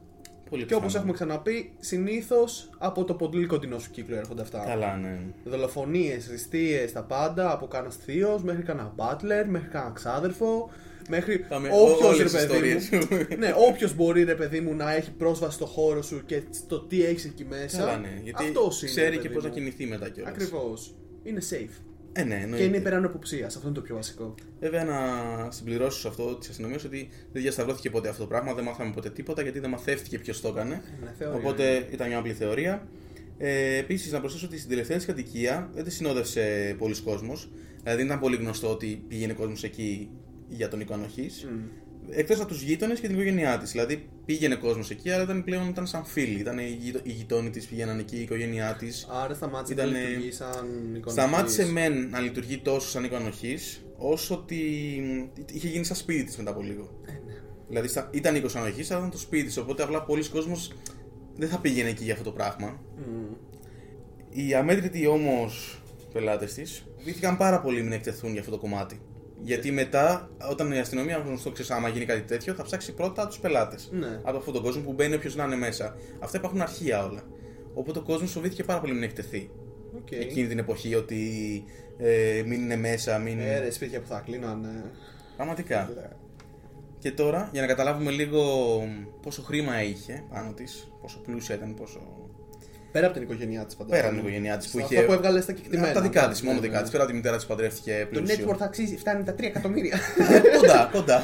Πολύ Και όπως πιθανό. έχουμε ξαναπεί, συνήθως από το πολύ κοντινό σου κύκλο έρχονται αυτά. Καλά, ναι. Δολοφονίες, ληστείε, τα πάντα, από κανένας θείος μέχρι κανένα μπάτλερ, μέχρι κανένα ξάδερφο. Μέχρι Τα με- όποιος όλες ρε τις παιδί ιστορίες. μου. ναι, όποιος μπορεί ρε παιδί μου να έχει πρόσβαση στο χώρο σου και στο τι έχεις εκεί μέσα. Καλά, ναι. Γιατί Αυτός είναι, ξέρει ρε και παιδί πώς να μου. κινηθεί μετά κιόλας. Ακριβώς. Είναι safe. Ε, ναι, Και εννοείται. είναι υπεράνω υποψία. Αυτό είναι το πιο βασικό. Βέβαια, να συμπληρώσω σε αυτό τη αστυνομία ότι δεν διασταυρώθηκε ποτέ αυτό το πράγμα, δεν μάθαμε ποτέ τίποτα γιατί δεν μαθεύτηκε ποιος το έκανε. Ναι, θεωρία Οπότε ήταν μια απλή θεωρία. Ε, Επίσης, να προσθέσω ότι στην τελευταία τη κατοικία δεν τη συνόδευσε πολλοί κόσμος. Δηλαδή, δεν ήταν πολύ γνωστό ότι πήγαινε κόσμος εκεί για τον οίκο ανοχής. Εκτός από τους γείτονες και την οικογένειά της. Δηλαδή, πήγαινε κόσμος εκεί, αλλά ήταν πλέον ήταν σαν φίλοι. Ήταν οι, γείτο- οι γειτόνοι της, πήγαιναν εκεί, η οικογένειά της. Άρα σταμάτησε Ήταν, να ε, λειτουργεί σαν εικονικής. Σταμάτησε μεν να λειτουργεί τόσο σαν οίκο ανοχή, όσο ότι είχε γίνει σαν σπίτι της μετά από λίγο. Δηλαδή στα- ήταν οίκος ανοχής, αλλά ήταν το σπίτι της. Οπότε απλά πολύς κόσμος δεν θα πήγαινε εκεί για αυτό το πράγμα. Οι αμέτρητοι όμως πελάτες της φοβήθηκαν πάρα πολύ μην εκτεθούν για αυτό το κομμάτι. Γιατί μετά, όταν η αστυνομία γνωστό ξέρεις, άμα γίνει κάτι τέτοιο, θα ψάξει πρώτα τους πελάτες. Ναι. Από αυτόν τον κόσμο που μπαίνει όποιος να είναι μέσα. Αυτά υπάρχουν αρχεία όλα. Οπότε ο κόσμος φοβήθηκε πάρα πολύ μην εκτεθεί. Οκ. Εκείνη την εποχή ότι ε, μην είναι μέσα, μην. Ε, ρε, σπίτια που θα κλείνανε. Πραγματικά. Και τώρα, για να καταλάβουμε λίγο πόσο χρήμα είχε πάνω της, πόσο πλούσια ήταν, πόσο. Πέρα από την οικογένειά της φαντάζομαι. Πέρα από την οικογένειά της που Αυτά είχε. που έβγαλες στα κεκτημένα. Τα δικά της, μόνο Ναι, δικά ναι. της. Πέρα από τη μητέρα της παντρεύτηκε Το πλούσιο. net worth αξίζει, φτάνει τα 3 εκατομμύρια. [LAUGHS] κοντά, κοντά.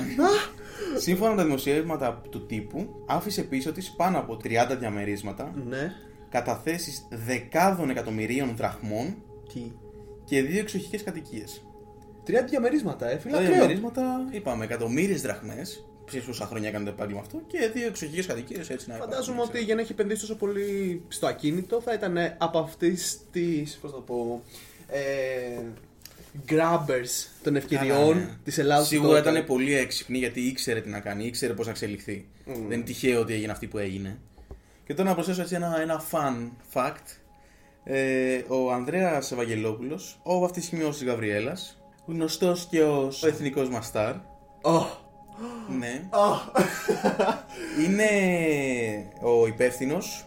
Σύμφωνα με τα δημοσιεύματα του τύπου, άφησε πίσω της πάνω από 30 διαμερίσματα, ναι. καταθέσεις δεκάδων εκατομμυρίων δραχμών Τι; και δύο εξοχικές κατοικίες. Τρία διαμερίσματα, ε, Τα φυλακαίο. διαμερίσματα, είπαμε, εκατομμύριε δραχμές. Ψήφισε πόσα χρόνια έκανε το επάγγελμα αυτό και δύο εξοχικέ κατοικίες έτσι να Φαντάζομαι υπάρχουν, ότι για να έχει επενδύσει τόσο πολύ στο ακίνητο θα ήταν από αυτής τι. Πώς το πω. Ε, grabbers των ευκαιριών Καλά, ναι. της Ελλάδα. Σίγουρα ήταν πολύ έξυπνη γιατί ήξερε τι να κάνει, ήξερε πώς να εξελιχθεί. Δεν είναι τυχαίο ότι έγινε αυτή που έγινε. Και τώρα να προσθέσω έτσι ένα, ένα fun fact. Ε, ο Ανδρέας Ευαγγελόπουλος, ο βαφτισιμιός της Γαβριέλας, γνωστός και ως ο εθνικός μας στάρ, ναι, είναι ο υπεύθυνος.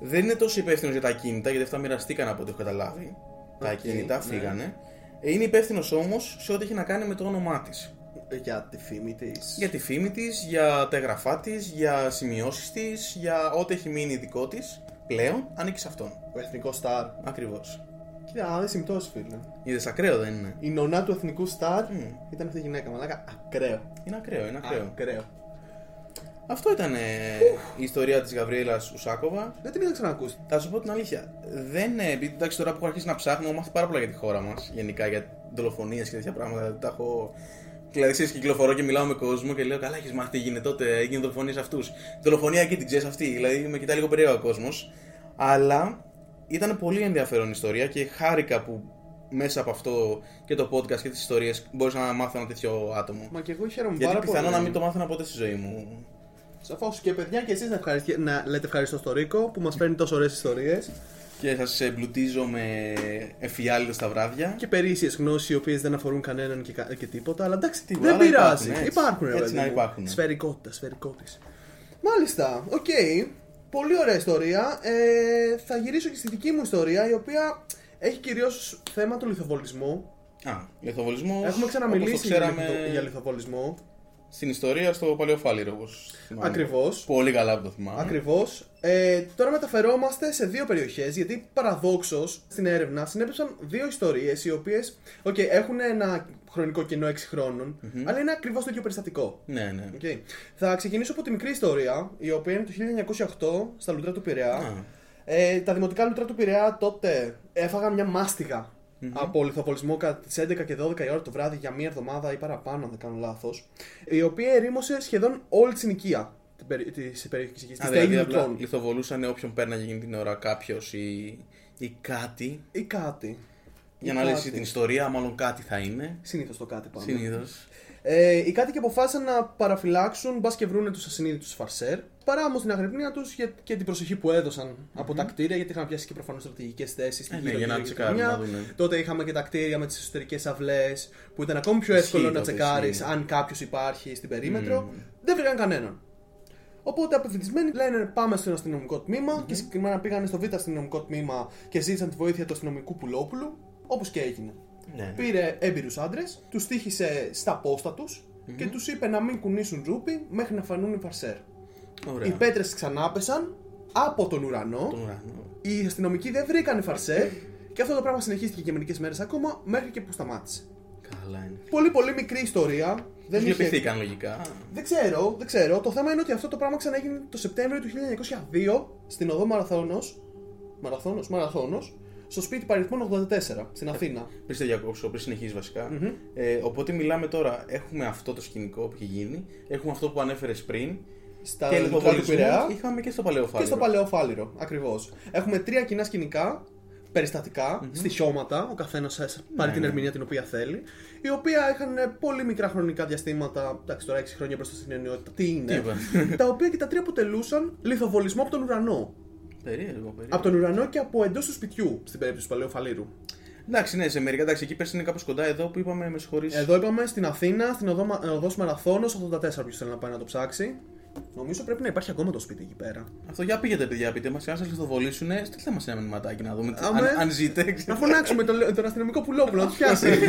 Δεν είναι τόσο υπεύθυνος για τα ακίνητα, γιατί αυτά μοιραστήκαν από ό,τι έχω καταλάβει. Τα Οκ, ακίνητα ναι. φύγανε. Ε, Είναι υπεύθυνος όμως σε ό,τι έχει να κάνει με το όνομά της. Για τη φήμη της. Για τη φήμη της, για τα έγγραφά της, για σημειώσεις της, για ό,τι έχει μείνει δικό της. Πλέον ανήκει σε αυτόν. Ο εθνικός στάρ. Ακριβώς. Κοίτα, άδε συμπτώσεις, φίλε. Είδες ακραίο, δεν είναι. Η νονά του εθνικού στάρ Μμ. ήταν αυτή η γυναίκα. Μαλάκα, ακραίο. Είναι ακραίο, είναι ακραίο. Ακραίο. Αυτό ήταν ε, η ιστορία της Γαβριέλας Ουσάκοβα. Δεν την είχα ξανακούσει. Θα σου πω την αλήθεια. Δεν, ε, επειδή εντάξει τώρα που έχω αρχίσει να ψάχνω, έχω μάθει πάρα πολλά για τη χώρα μας. Γενικά για δολοφονίες και τέτοια πράγματα. Δηλαδή, τα έχω. Δηλαδή, ξέρεις, κυκλοφορώ και μιλάω με κόσμο και λέω: Καλά, έχεις μάθει τι γίνεται τότε. Έγινε δολοφονίες αυτούς. Δολοφονία εκεί την ξέρει αυτή. Δηλαδή, με κοιτάει λίγο περίεργο ο κόσμος. Αλλά ήταν πολύ ενδιαφέρον η ιστορία και χάρηκα που μέσα από αυτό και το podcast και τις ιστορίες μπορούσα να μάθω ένα τέτοιο άτομο. Μα και εγώ χαίρομαι Γιατί πάρα πιθανό πολύ. να μην το μάθαινα ποτέ στη ζωή μου. Σαφώς και παιδιά και εσείς να, ευχαριστη- να λέτε ευχαριστώ στο Ρίκο που μας φέρνει τόσο ωραίες ιστορίες Και σας εμπλουτίζω με εφιάλτες τα βράδια. και περίσσιες γνώσεις οι οποίες δεν αφορούν κανέναν και, κα- και τίποτα. Αλλά εντάξει, Τίποτα, δεν αλλά πειράζει. υπάρχουν, έτσι. Υπάρχουν, ρε Έτσι παιδί να μου. υπάρχουν. Σφαιρικότητας, σφαιρικότητα. Μάλιστα, οκ. Πολύ ωραία ιστορία. Ε, θα γυρίσω και στη δική μου ιστορία η οποία έχει κυρίως θέμα του λιθοβολισμού. Α, λιθοβολισμός. Έχουμε όπως ξαναμιλήσει το ξέραμε για, λιθο- για λιθοβολισμό. Στην ιστορία στο Παλαιό Φάληρο, όπως. Ακριβώς. Πολύ καλά που το θυμάμαι. Ακριβώς. Ε, τώρα μεταφερόμαστε σε δύο περιοχές, γιατί παραδόξως στην έρευνα συνέπεσαν δύο ιστορίες οι οποίες okay, έχουν ένα χρονικό κενό 6 χρόνων αλλά είναι ακριβώς το ίδιο περιστατικό. Ναι, ναι. Okay. Θα ξεκινήσω από τη μικρή ιστορία, η οποία είναι το 1908 στα λουτρά του Πειραιά. Α. Ε, τα δημοτικά λουτρά του Πειραιά τότε έφαγαν μια μάστιγα από λιθοβολισμό κατά τις 11 και 12 η ώρα το βράδυ για μία εβδομάδα ή παραπάνω, αν δεν κάνω λάθος. Η οποία ερήμωσε σχεδόν όλη τη συνοικία τη περιοχή εκεί. Τη Α, στέγη δηλαδή απλά λουτρών. λιθοβολούσαν όποιον πέρναγε εκείνη την ώρα κάποιος ή, ή κάτι. Ή κάτι. Για Ή να λύσει κάτι. την ιστορία, μάλλον κάτι θα είναι. Συνήθως το κάτι πάνω. Συνήθως. Ε, οι κάτοικοι αποφάσισαν να παραφυλάξουν, μπας και βρούνε τους ασυνείδητους φαρσέρ, παρά όμως την αγρυπνία τους και την προσοχή που έδωσαν από τα κτίρια, γιατί είχαν πιάσει και προφανώς στρατηγικές θέσεις Ε, ναι, για να τσεκάρουν, να δούνε. Τότε είχαμε και τα κτίρια με τις εσωτερικές αυλές, που ήταν ακόμη πιο εύκολο Ισχύει να τότε, τσεκάρεις ισχύει. αν κάποιος υπάρχει στην περίμετρο. Δεν βρήκαν κανέναν. Οπότε απευθυνισμένοι λένε πάμε στο αστυνομικό τμήμα και συγκεκριμένα πήγαν στο β' αστυνομικό τμήμα και ζήτησαν τη βοήθεια του αστυνομικού Πουλόπουλου, όπως και έγινε. Ναι. Πήρε έμπειρους άντρες, τους τύχησε στα πόστα τους και τους είπε να μην κουνήσουν ρούπι μέχρι να φανούν οι φαρσέρ. Ωραία. Οι πέτρες ξανάπεσαν από τον ουρανό. Τον ουρανό. Οι αστυνομικοί δεν βρήκαν οι φαρσέρ και αυτό το πράγμα συνεχίστηκε και μερικές μέρες ακόμα μέχρι και που σταμάτησε. Καλά είναι. Πολύ πολύ μικρή ιστορία. Δεν είχε- λυπηθήκαν λογικά. Δεν ξέρω, δεν ξέρω. Το θέμα είναι ότι αυτό το πράγμα ξαναέγινε το Σεπτέμβριο του 1902 στην οδό Μαραθώνος, Μαραθώνος, Μαραθώνος, στο σπίτι παριθμών 84 στην Αθήνα. Πριν σε διακόψω, πριν συνεχίσει Ε, οπότε μιλάμε τώρα, έχουμε αυτό το σκηνικό που έχει γίνει, έχουμε αυτό που ανέφερες πριν. Στα και λιθοβολισμό λιθοβολισμό Πειραιά είχαμε και στο Παλαιοφάλιρο. και στο Παλαιό Φάληρο. Ακριβώς. Έχουμε τρία κοινά σκηνικά περιστατικά, στοιχειώματα, ο καθένας πάρει την ναι. ερμηνεία την οποία θέλει, οι οποία είχαν πολύ μικρά χρονικά διαστήματα, εντάξει τώρα 6 χρόνια μπροστά στην ενιότητα, τι είναι, Τι είπα. [LAUGHS] τα οποία και τα τρία αποτελούσαν λιθοβολισμό από τον ουρανό. Περίεργο, περίεργο. Από τον ουρανό και από εντός του σπιτιού, στην περίπτωση του Παλαιού Φαλήρου. Εντάξει, ναι, σε μερικά. Εντάξει, εκεί πέρσι είναι κάπως κοντά εδώ που είπαμε, με συγχωρείς. Εδώ είπαμε στην Αθήνα, στην οδό, Μα- οδός Μαραθώνος 84, ποιος θέλει να πάει να το ψάξει. Νομίζω πρέπει να υπάρχει ακόμα το σπίτι εκεί πέρα. Αυτό για πήγαινε, παιδιά, πείτε μας. Αν σας λιθοβολήσουν, στείλτε μας ένα μηνυματάκι να δούμε. τι- Αμέ. αν, αν ζείτε. να φωνάξουμε τον, τον αστυνομικό πουλόπουλο να του πιάσει. [LAUGHS]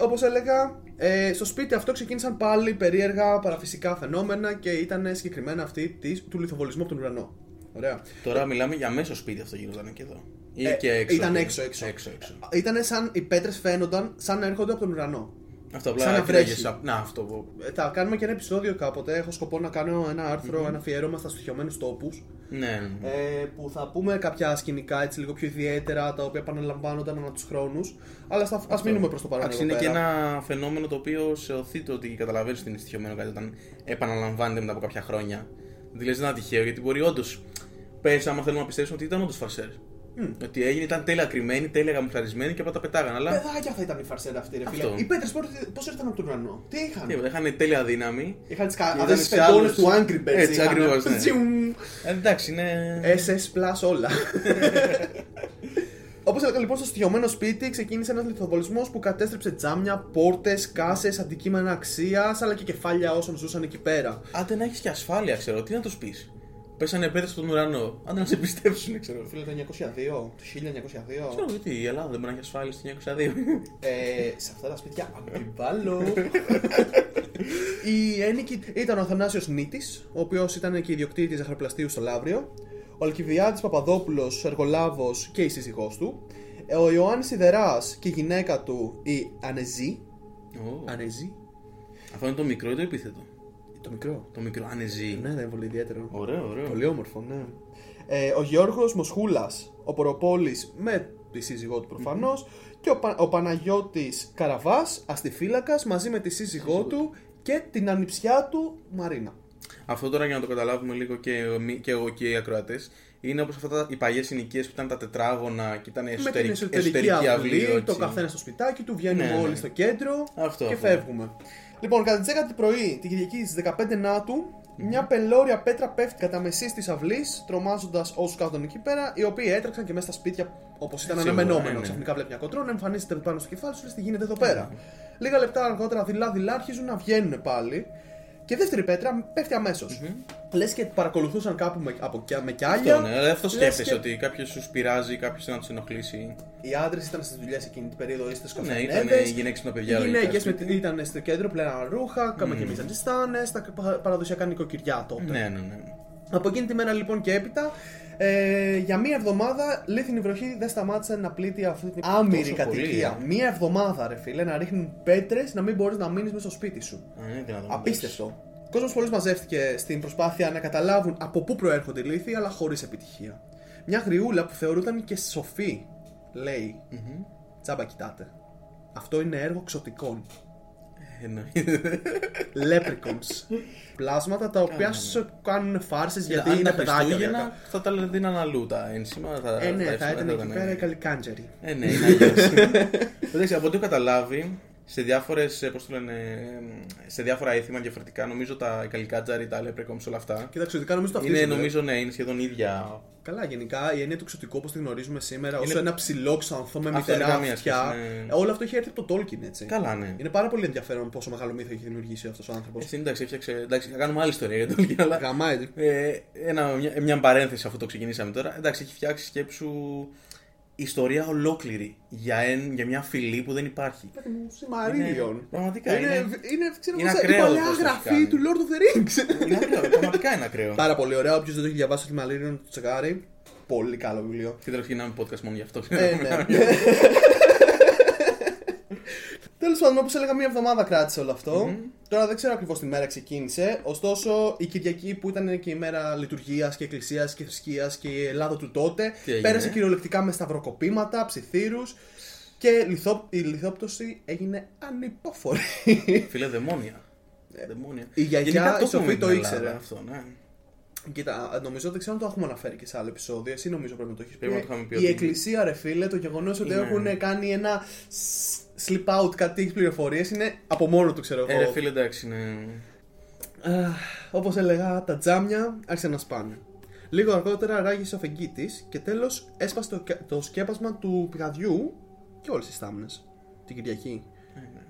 Όπως έλεγα, ε, στο σπίτι αυτό ξεκίνησαν πάλι περίεργα παραφυσικά φαινόμενα και ήταν συγκεκριμένα αυτή της, του λιθοβολισμού από τον ουρανό. Ωραία. Τώρα μιλάμε για μέσο σπίτι αυτό γινόταν και εδώ. Ή Ε, και έξω. ήταν από- έξω, έξω. έξω, έξω. Ήταν σαν οι πέτρες φαίνονταν σαν να έρχονται από τον ουρανό. Αυτό απλά Σαν να έφυγε βρέχει. σαν- Να, αυτό που. Ε, Θα κάνουμε και ένα επεισόδιο κάποτε. Έχω σκοπό να κάνω ένα άρθρο, ένα αφιέρωμα στα στοιχειωμένους τόπους. Ναι, ναι. Ε, που θα πούμε κάποια σκηνικά έτσι λίγο πιο ιδιαίτερα τα οποία επαναλαμβάνονταν ανά τους χρόνους. Αλλά στα, ας μείνουμε προς το παρόν. Εντάξει, εδώ είναι και πέρα. ένα φαινόμενο το οποίο σε οθεί το ότι καταλαβαίνεις ότι είναι στοιχειωμένο κάτι όταν επαναλαμβάνεται μετά από κάποια χρόνια. Δηλαδή δεν είναι τυχαίο γιατί μπορεί όντως. Πες, άμα θέλουμε να πιστέψουμε ότι ήταν όντως φαρσέρ. Ότι έγινε, ήταν τέλεια κρυμμένη, τέλεια γαμουφλαρισμένη και απλά τα πετάγανε. Αλλά Παιδάκια θα ήταν η φαρσέρα αυτή, ρε φίλε. Αυτό. Οι πέτρες πώ ήρθαν από τον ουρανό; Τι είχαν; τίποτα, είχαν τέλεια δύναμη. Είχαν τις Και κα... ήταν αυτές τις σε φεντόνες άλλους- του Angry Birds. Έτσι, είχαν. ακριβώς, ναι. [LAUGHS] Τσιουμ. Ε, εντάξει, είναι. SS Plus όλα. [LAUGHS] Όπως έλεγα λοιπόν, στο στοιχειωμένο σπίτι ξεκίνησε ένας λιθοβολισμός που κατέστρεψε τζάμια, πόρτες, κάσες, αντικείμενα αξίας, αλλά και κεφάλια όσων ζούσαν εκεί πέρα. Άντε να έχεις και ασφάλεια, ξέρω, τι να τους πεις. Πέσανε πέτρες στον ουρανό. Άντε να σε πιστέψουν, ξέρω. Φίλε, το 1902, το 1902. Ξέρω γιατί η Ελλάδα δεν μπορεί να έχει ασφάλεια στο 1902. Ε, σε αυτά τα σπίτια αμφιβάλλω. [LAUGHS] η ένικη ήταν ο Αθανάσιος Νίτης, ο οποίος ήταν και ιδιοκτήτης ζαχαροπλαστείου στο Λαύριο, ο Αλκιβιάδης Παπαδόπουλος, εργολάβος και η σύζυγός του, ε, ο Ιωάννης Σιδεράς και η γυναίκα του, η Ανεζή. Ω, Ανεζή. Αυτό είναι το μικρό ή το επίθετο. Το μικρό. Το μικρό, ανεζή. Ναι, δεν είναι πολύ ιδιαίτερο. Ωραίο, ωραίο. Πολύ όμορφο, ναι. Ε, ο Γιώργος Μοσχούλας, ο Ποροπόλης με τη σύζυγό του προφανώς και ο, Πα- ο Παναγιώτης Καραβάς, αστιφύλακας μαζί με τη σύζυγό του και την ανιψιά του Μαρίνα. Αυτό τώρα για να το καταλάβουμε λίγο και, εμεί- και εγώ και οι ακροατές. Είναι όπως αυτά τα, οι παλιές συνοικίες που ήταν τα τετράγωνα και ήταν με την εσωτερική, εσωτερική αυλή, έτσι. το καθένα στο σπιτάκι του, βγαίνουμε Ναι, ναι. όλοι στο κέντρο Αυτό, και αυτό. φεύγουμε. Λοιπόν, κατά τις 10 το πρωί, την Κυριακή στι 15 Νάτου, μια πελώρια πέτρα πέφτει κατά μεσή της αυλής, τρομάζοντας όσου κάθονταν εκεί πέρα, οι οποίοι έτρεξαν και μέσα στα σπίτια όπως ήταν Σίγουρα, αναμενόμενο. ναι, ναι. Ξαφνικά βλέπεις μια κοτρόνα, εμφανίζεται πάνω στο κεφάλι σου, λες τι γίνεται εδώ πέρα. Λίγα λεπτά αργότερα, δειλά-δειλά αρχίζουν να βγαίνουν πάλι Και η δεύτερη πέτρα πέφτει αμέσως. Λες και παρακολουθούσαν κάπου με, από, κι- με κι άλλα. Αυτό, ναι, αλλά αυτό Λες σκέφτεσαι και- ότι κάποιος σου πειράζει, κάποιος θέλει να τους ενοχλήσει. Οι άντρες ήταν στις δουλειές εκείνη την περίοδο, είστε στου Ναι, καφενέδες. ήταν οι γυναίκες με τα παιδιά. Οι λογικά, γυναίκες σπίτι. ήταν στο κέντρο, πλέον ρούχα, mm. και εμεί αντιστάνε, τα πα- παραδοσιακά νοικοκυριά τότε. Ναι, ναι, ναι. Από εκείνη τη μέρα λοιπόν και έπειτα, ε, για μία εβδομάδα λίθινη βροχή δεν σταμάτησε να πλήττει αυτή την άμυρη Τόσο κατοικία. πολύ, ε. Μία εβδομάδα, ρε φίλε, να ρίχνουν πέτρες να μην μπορείς να μείνεις μέσα στο σπίτι σου. Α, είναι δυνατόν. Απίστευτο. Ο κόσμος πολύ μαζεύτηκε στην προσπάθεια να καταλάβουν από πού προέρχονται οι λύθοι, αλλά χωρίς επιτυχία. Μια γριούλα που θεωρούταν και σοφή, λέει. Τσάμπα κοιτάτε. Αυτό είναι έργο ξωτικών. Εννοείται. Leprechauns. Πλάσματα τα οποία σου κάνουν φάρσες γιατί Αν είναι τα παιδάκια. Χριστούγεννα βέβαια. θα τα δίναν αλλού τα ένσημα. Θα, Ε, ναι, τα θα εύσημα ήταν δεν εκεί ήταν- πέρα οι καλικάντζεροι. Ε, ναι, είναι αλλιώς. [LAUGHS] Εντάξει, από ό,τι έχω καταλάβει, σε διάφορες, πώς το λένε, σε διάφορα έθιμα διαφορετικά, νομίζω τα καλικάτζαρι, τα leprechauns, όλα αυτά. Και τα ξωτικά νομίζω το Είναι, αυτίζουν. νομίζω, ναι, είναι σχεδόν ίδια. Καλά, γενικά η έννοια του ξωτικού όπως τη γνωρίζουμε σήμερα, ως Είναι- ένα ψηλό ξανθό με Αυτό μητερά δεν καμία αυτιά. σχέση, ναι. ε, Όλο αυτό έχει έρθει από το Tolkien, έτσι. Καλά, ναι. Είναι πάρα πολύ ενδιαφέρον πόσο μεγάλο μύθο έχει δημιουργήσει αυτός ο άνθρωπος. Εσύ, εντάξει, έφτιαξε. Εντάξει, θα κάνουμε άλλη ιστορία για το Tolkien, αλλά. Γαμάει. Ε, ένα, μια, μια παρένθεση αφού το ξεκινήσαμε τώρα. Εντάξει, έχει φτιάξει σκέψου ιστορία ολόκληρη για, εν, για μια φυλή που δεν υπάρχει. Σιμαρίλιον. Είναι- πραγματικά, Είναι, είναι- είναι, ξέρω, είναι πώς, η ακραίο παλαιά πώς το έχει γραφή κάνει. του Lord of the Rings. [LAUGHS] είναι ακραίο, πραγματικά είναι ακραίο. Πάρα πολύ ωραίο. Όποιος δεν το έχει διαβάσει το Σιμαρίλιον, το τσεκάρει. Πολύ καλό βιβλίο. Και τέλο ξεκινάμε podcast μόνο γι' αυτό. Ε, ναι. [LAUGHS] [LAUGHS] Τέλος πάντων, όπως έλεγα, μία εβδομάδα κράτησε όλο αυτό. Τώρα δεν ξέρω ακριβώς τη μέρα ξεκίνησε. Ωστόσο, η Κυριακή που ήταν και η μέρα λειτουργίας και εκκλησίας και θρησκείας και η Ελλάδα του τότε, Τι έγινε; πέρασε κυριολεκτικά με σταυροκοπήματα, ψιθύρους και λιθό... η λιθόπτωση έγινε ανυπόφορη. Φίλε, δαιμόνια. δαιμόνια. η γιαγιά, Γενικά η το Σοφή έχουμε το στην ήξερε. Ελλάδα Αυτό, ναι. Κοίτα, νομίζω δεν ξέρω αν το έχουμε αναφέρει και σε άλλο επεισόδιο. Εσύ νομίζω πρέπει να το έχεις πει. Πρέπει να το είχαμε πει Η ότι- εκκλησία, ρε φίλε, το γεγονός ότι Είναι- έχουν κάνει ένα s- slip out κάτι πληροφορίες είναι από μόνο του, ξέρω Ε, ρε εγώ. φίλε, εντάξει, ναι. Όπως έλεγα, τα τζάμια άρχισαν να σπάνε. Λίγο αργότερα ράγισε ο φεγγίτης και τέλος έσπασε το, κα- το σκέπασμα του πηγαδιού και όλες τις θάμνες. Την Κυριακή. Ε, ναι.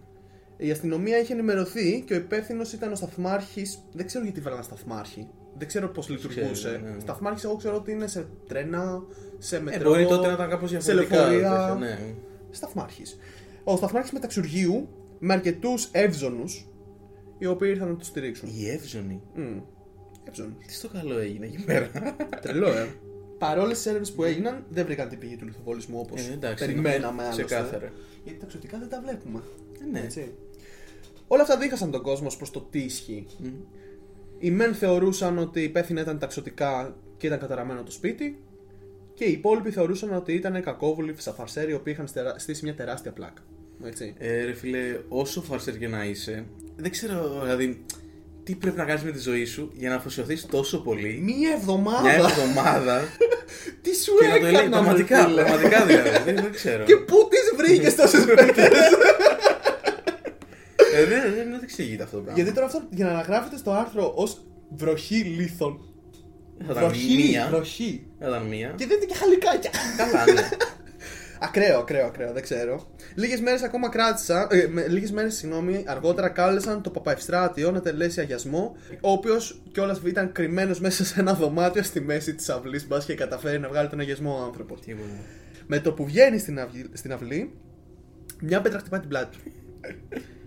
Η αστυνομία είχε ενημερωθεί και ο υπεύθυνος ήταν ο σταθμάρχης. Δεν ξέρω γιατί βάλαν σταθμάρχη. Δεν ξέρω πώς λειτουργούσε. Ξέρω, ναι, ναι. Σταθμάρχη, εγώ ξέρω ότι είναι σε τρένα, σε Ε, μετρό. μπορεί τότε να ήταν κάπως σε διαφορετικά. λεωφορεία. τέτοια, Ναι. Σταθμάρχης. Ο σταθμάρχης μεταξουργείου με αρκετούς εύζωνους οι οποίοι ήρθαν να του στηρίξουν. Η Εύζωνη. Εύζωνους. Τι στο καλό έγινε εκεί πέρα. Τρελό, ε. Παρόλες τις έρευνες που έγιναν, δεν βρήκαν την πηγή του λιθοβολισμού όπως Ε, εντάξει, περιμέναμε είναι άλλωστε. ξεκάθαρα. Γιατί τα εξωτικά δεν τα βλέπουμε. Ε, ναι. Έτσι. Όλα αυτά δίχασαν τον κόσμο προς το τι ισχύει. Οι μεν θεωρούσαν ότι υπεύθυνα ήταν τα εξωτικά και ήταν καταραμένο το σπίτι, και οι υπόλοιποι θεωρούσαν ότι ήταν κακόβουλοι φαρσέροι οι οποίοι είχαν στερά- στήσει μια τεράστια πλάκα. Έτσι. Ε, ρε φίλε, όσο φαρσέρ και να είσαι, δεν ξέρω δηλαδή τι πρέπει να κάνεις με τη ζωή σου για να αφοσιωθείς τόσο πολύ. Μία εβδομάδα! Μια εβδομάδα [LAUGHS] Τι σου και να το λέει έκανα, πραγματικά, ρε φίλε; πραγματικά δηλαδή. δεν, δεν ξέρω. Και πού τις βρήκες τόσες πέτρε! [LAUGHS] Ε, δεν, δεν, δεν εξηγείται αυτό το πράγμα. Γιατί τώρα αυτό για να αναγράφεται στο άρθρο ως βροχή λίθων. θα ήταν Βροχή! μία. Βροχή! Θα ήταν μία. Και δεν είναι και χαλικάκια. Καλά, ναι. [LAUGHS] Ακραίο, ακραίο, ακραίο, δεν ξέρω. Λίγες μέρες ακόμα κράτησαν. Ε, Λίγες μέρες, συγγνώμη, αργότερα κάλεσαν το Παπαευστράτιο να τελέσει αγιασμό. Ο οποίος κιόλας ήταν κρυμμένος μέσα σε ένα δωμάτιο στη μέση της αυλής. Μπας και καταφέρει να βγάλει τον αγιασμό ο άνθρωπος. Τίποτα. Με το που βγαίνει στην αυλή, στην αυλή μια πέτρα χτυπάει την πλάτη του. [LAUGHS]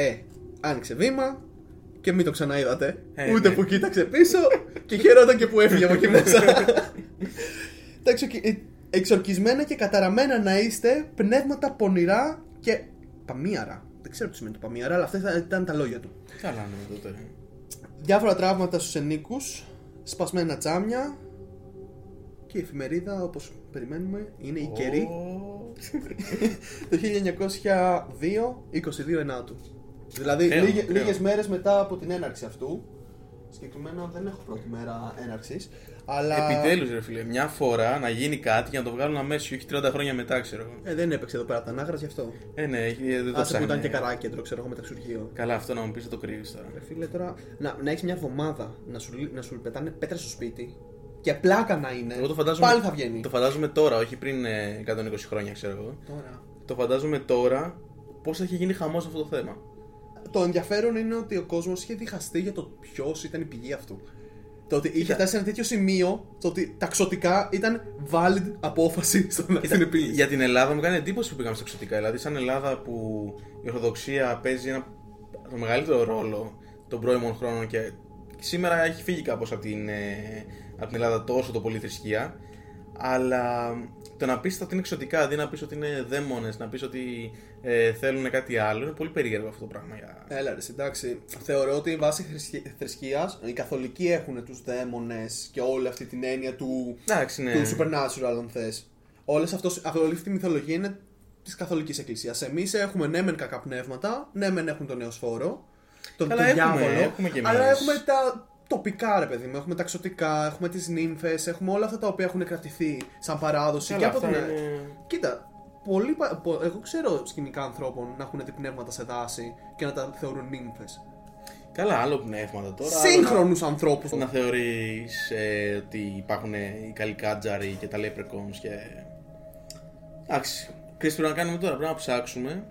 ε, άνοιξε βήμα και μην το ξαναείδατε. Ε, Ούτε ναι. που κοίταξε πίσω και χαιρόταν και που έφυγε από εκεί μέσα. Τα εξοκι- ε, εξορκισμένα και καταραμένα να είστε πνεύματα πονηρά και παμίαρα. Δεν ξέρω τι σημαίνει το παμίαρα, αλλά αυτά ήταν- ήταν τα λόγια του. Καλά, ναι, τότε. Διάφορα τραύματα στους ενίκους, σπασμένα τζάμια και η εφημερίδα όπως περιμένουμε είναι η καιρή Ω, το 1902, 22 Ενάτου. Δηλαδή Ακραίο, λίγε, ακραίο. λίγες μέρες μετά από την έναρξη αυτού. Συγκεκριμένα δεν έχω πρώτη μέρα έναρξης. Αλλά Επιτέλους, ρε φίλε, μια φορά να γίνει κάτι και να το βγάλουν αμέσως, όχι 30 χρόνια μετά, ξέρω εγώ. Ε, δεν έπαιξε εδώ πέρα τα ανάγρας γι' αυτό. Ε, ναι, έχει- δεν το Άσε που ήταν ψάχνει. και καράκεντρο, ξέρω εγώ, μεταξουργείο. Καλά, αυτό να μου πεις, δεν το κρύβεις τώρα. Ρε φίλε, τώρα να, να έχεις μια εβδομάδα να σου, λύ- να σου πετάνε πέτρα στο σπίτι και πλάκα να είναι. Εγώ το φαντάζομαι, Πάλι θα βγαίνει. Το φαντάζομαι τώρα, όχι πριν ε, 120 χρόνια, ξέρω εγώ. Τώρα. Το φαντάζομαι τώρα πώς θα έχει γίνει χαμός αυτό το θέμα. Το ενδιαφέρον είναι ότι ο κόσμος είχε διχαστεί για το ποιος ήταν η πηγή αυτού. Το ότι είχε Κοίτα. φτάσει σε ένα τέτοιο σημείο, το ότι τα ξωτικά ήταν valid απόφαση στο να την επίλυση. Για την Ελλάδα μου κάνει εντύπωση που πήγαμε στα εξωτικά. Δηλαδή, σαν Ελλάδα που η Ορθοδοξία παίζει ένα, το μεγαλύτερο ρόλο των πρώιμων χρόνων και σήμερα έχει φύγει κάπως από την, ε, από την Ελλάδα τόσο το πολύ θρησκεία. Αλλά το να πεις ότι είναι εξωτικά, αντί να πεις ότι είναι δαίμονες, να πεις ότι ε, θέλουν κάτι άλλο, είναι πολύ περίεργο αυτό το πράγμα. Για... Έλα ρε, εντάξει. Θεωρώ ότι βάσει θρησκείας οι καθολικοί έχουν τους δαίμονες και όλη αυτή την έννοια του, Εντάξει, ναι. του supernatural, αν θες. Όλη αυτή η μυθολογία είναι της καθολικής εκκλησίας. Εμείς έχουμε ναι, μεν κακά πνεύματα, ναι, μεν έχουν τον νεοσφόρο, τον, Καλά, τον έχουμε, διάβολο, έχουμε κι εμείς. αλλά έχουμε τα τοπικά, ρε παιδί μου. Έχουμε τα ξωτικά, έχουμε τις νύμφες, έχουμε όλα αυτά τα οποία έχουν κρατηθεί σαν παράδοση. Καλά, και από αυτά την... είναι- Κοίτα, πολλοί, πα- πο- εγώ ξέρω σκηνικά ανθρώπων να έχουν δει πνεύματα σε δάση και να τα θεωρούν νύμφες. Καλά, άλλο πνεύματα τώρα. άλλο Σύγχρονους ανθρώπους. Να θεωρείς ε, ότι υπάρχουν ε, οι καλικάτζαροι και τα leprechauns και... Εντάξει, ξέρεις τι πρέπει να κάνουμε τώρα, πρέπει να ψάξουμε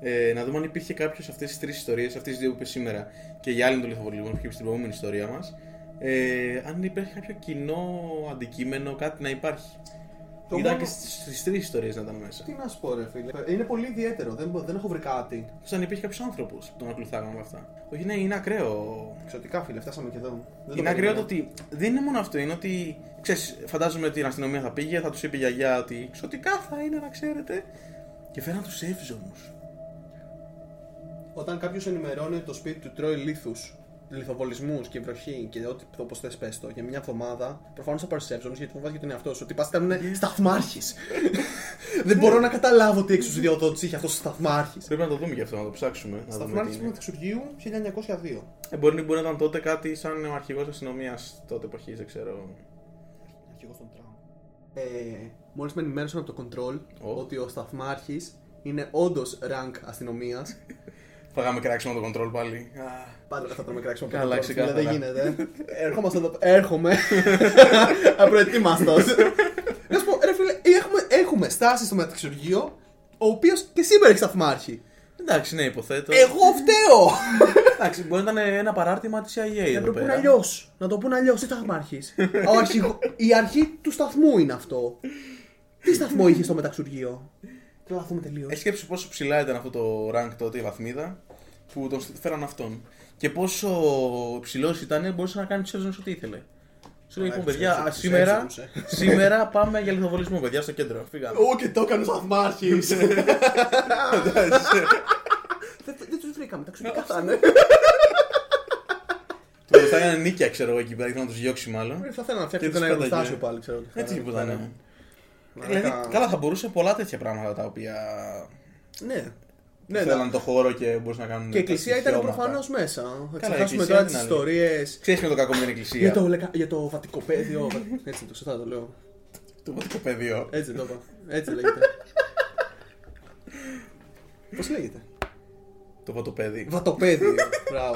ε, να δούμε αν υπήρχε κάποιος σε αυτές τις τρεις ιστορίες, αυτές τις δύο που είπες σήμερα και για άλλη το λιθοβολισμό που είχε πει στην προηγούμενη ιστορία μας ε, αν υπήρχε κάποιο κοινό αντικείμενο, κάτι να υπάρχει. Το Ήταν μόνο- και στις, στις τρεις ιστορίες να ήταν μέσα. Τι να σου πω, ρε φίλε. Είναι πολύ ιδιαίτερο. Δεν, μπο- δεν έχω βρει κάτι. Σαν υπήρχε κάποιος άνθρωπος που τον ακολουθάγανε όλα αυτά. Όχι, ναι, είναι ακραίο Εξωτικά, φίλε, φτάσαμε και εδώ. Δεν Είναι το ακραίο περίμενα. το ότι δεν είναι μόνο αυτό, είναι ότι ξέρεις, φαντάζομαι ότι η αστυνομία θα πήγε, θα τους είπε η γιαγιά ότι ξωτικά θα είναι να ξέρετε. Και φέραν τους εύζωνους. Όταν κάποιος ενημερώνει ότι το σπίτι του τρώει λίθους, λιθοβολισμούς και βροχή και ό,τι όπως θες πες το για μια εβδομάδα, προφανώς θα πάρει εύζωνου γιατί φοβάσαι για τον εαυτό σου. Ότι πας ήταν σταθμάρχης. [LAUGHS] Δεν μπορώ να καταλάβω τι εξουσιοδότηση είχε αυτός ο σταθμάρχης. Πρέπει να το δούμε γι' αυτό, να το ψάξουμε. Να δούμε τι Σταθμάρχη του είναι. Μεθυσουργείου 1902. Ε, μπορεί, μπορεί να ήταν τότε κάτι σαν ο αρχηγός αστυνομίας τότε εποχής, δεν ξέρω. Αρχηγός των Τραμπ. Ε, Μόλις με ενημέρωσαν από το control Ω. ότι ο σταθμάρχης είναι όντως rank αστυνομίας. [LAUGHS] Φάγαμε κράξιμο το control πάλι. Α, Πάντα θα τρώμε κράξιμο από το Καλά, control. ξεκάθαρα. φίλε, Δεν γίνεται. Έρχομαστε εδώ. Έρχομαι. [LAUGHS] Απροετοίμαστο. Να σου πω, ρε φίλε, έχουμε, έχουμε στάσει στο μεταξυργείο, ο οποίος και σήμερα έχει σταθμάρχη. Εντάξει, ναι, υποθέτω. Εγώ φταίω! Εντάξει, μπορεί να ήταν ένα παράρτημα της CIA Να εδώ το πούν πέρα. αλλιώς. Να το πούν αλλιώς. Τι σταθμάρχης. Η αρχή του σταθμού είναι αυτό. Τι σταθμό είχε στο μεταξυργείο. Τρελαθούμε τελείως. Ε, σκέψου πόσο ψηλά ήταν αυτό το rank τότε η βαθμίδα που τον φέραν αυτόν. Και πόσο ψηλός ήταν, μπορούσε να κάνει του εύζωνου ό,τι ήθελε. Σου λέει Ωραία, λοιπόν, τους παιδιά, εύζωνους, ας, τους σήμερα, εύζωνους, ε. σήμερα πάμε για λιθοβολισμό, παιδιά, στο κέντρο. Φύγαμε. Ω, και το έκανε ο σταθμάρχη. [LAUGHS] Δεν δεν τους βρήκαμε, τα ξωτικά θα είναι. Του θα έκανε νίκια, ξέρω εγώ εκεί πέρα, ήθελα να τους διώξει μάλλον. Ε, Θα ήθελα να φτιάξω Και ένα τους πέταγε. εργοστάσιο πάλι, ξέρω. Έτσι τίποτα, ναι. Μαλάκα. Δηλαδή, καλά, θα μπορούσε πολλά τέτοια πράγματα τα οποία Ναι. Ναι, θέλαν ναι. το χώρο και μπορούσαν να κάνουν. Και η εκκλησία ήταν στοιχειώματα. προφανώς μέσα. Θα η ξεχάσουμε εκκλησία τώρα είναι τις άλλη. ιστορίες. Ξέρεις με το κακό με την εκκλησία; Για το, λεκα- για το βατικοπαίδιο. Έτσι το σωστά το λέω. Το βατικό πεδίο. Έτσι το είπα. Έτσι λέγεται. Πώς λέγεται; Το βατοπέδι. Βατοπέδιο. Μπράβο.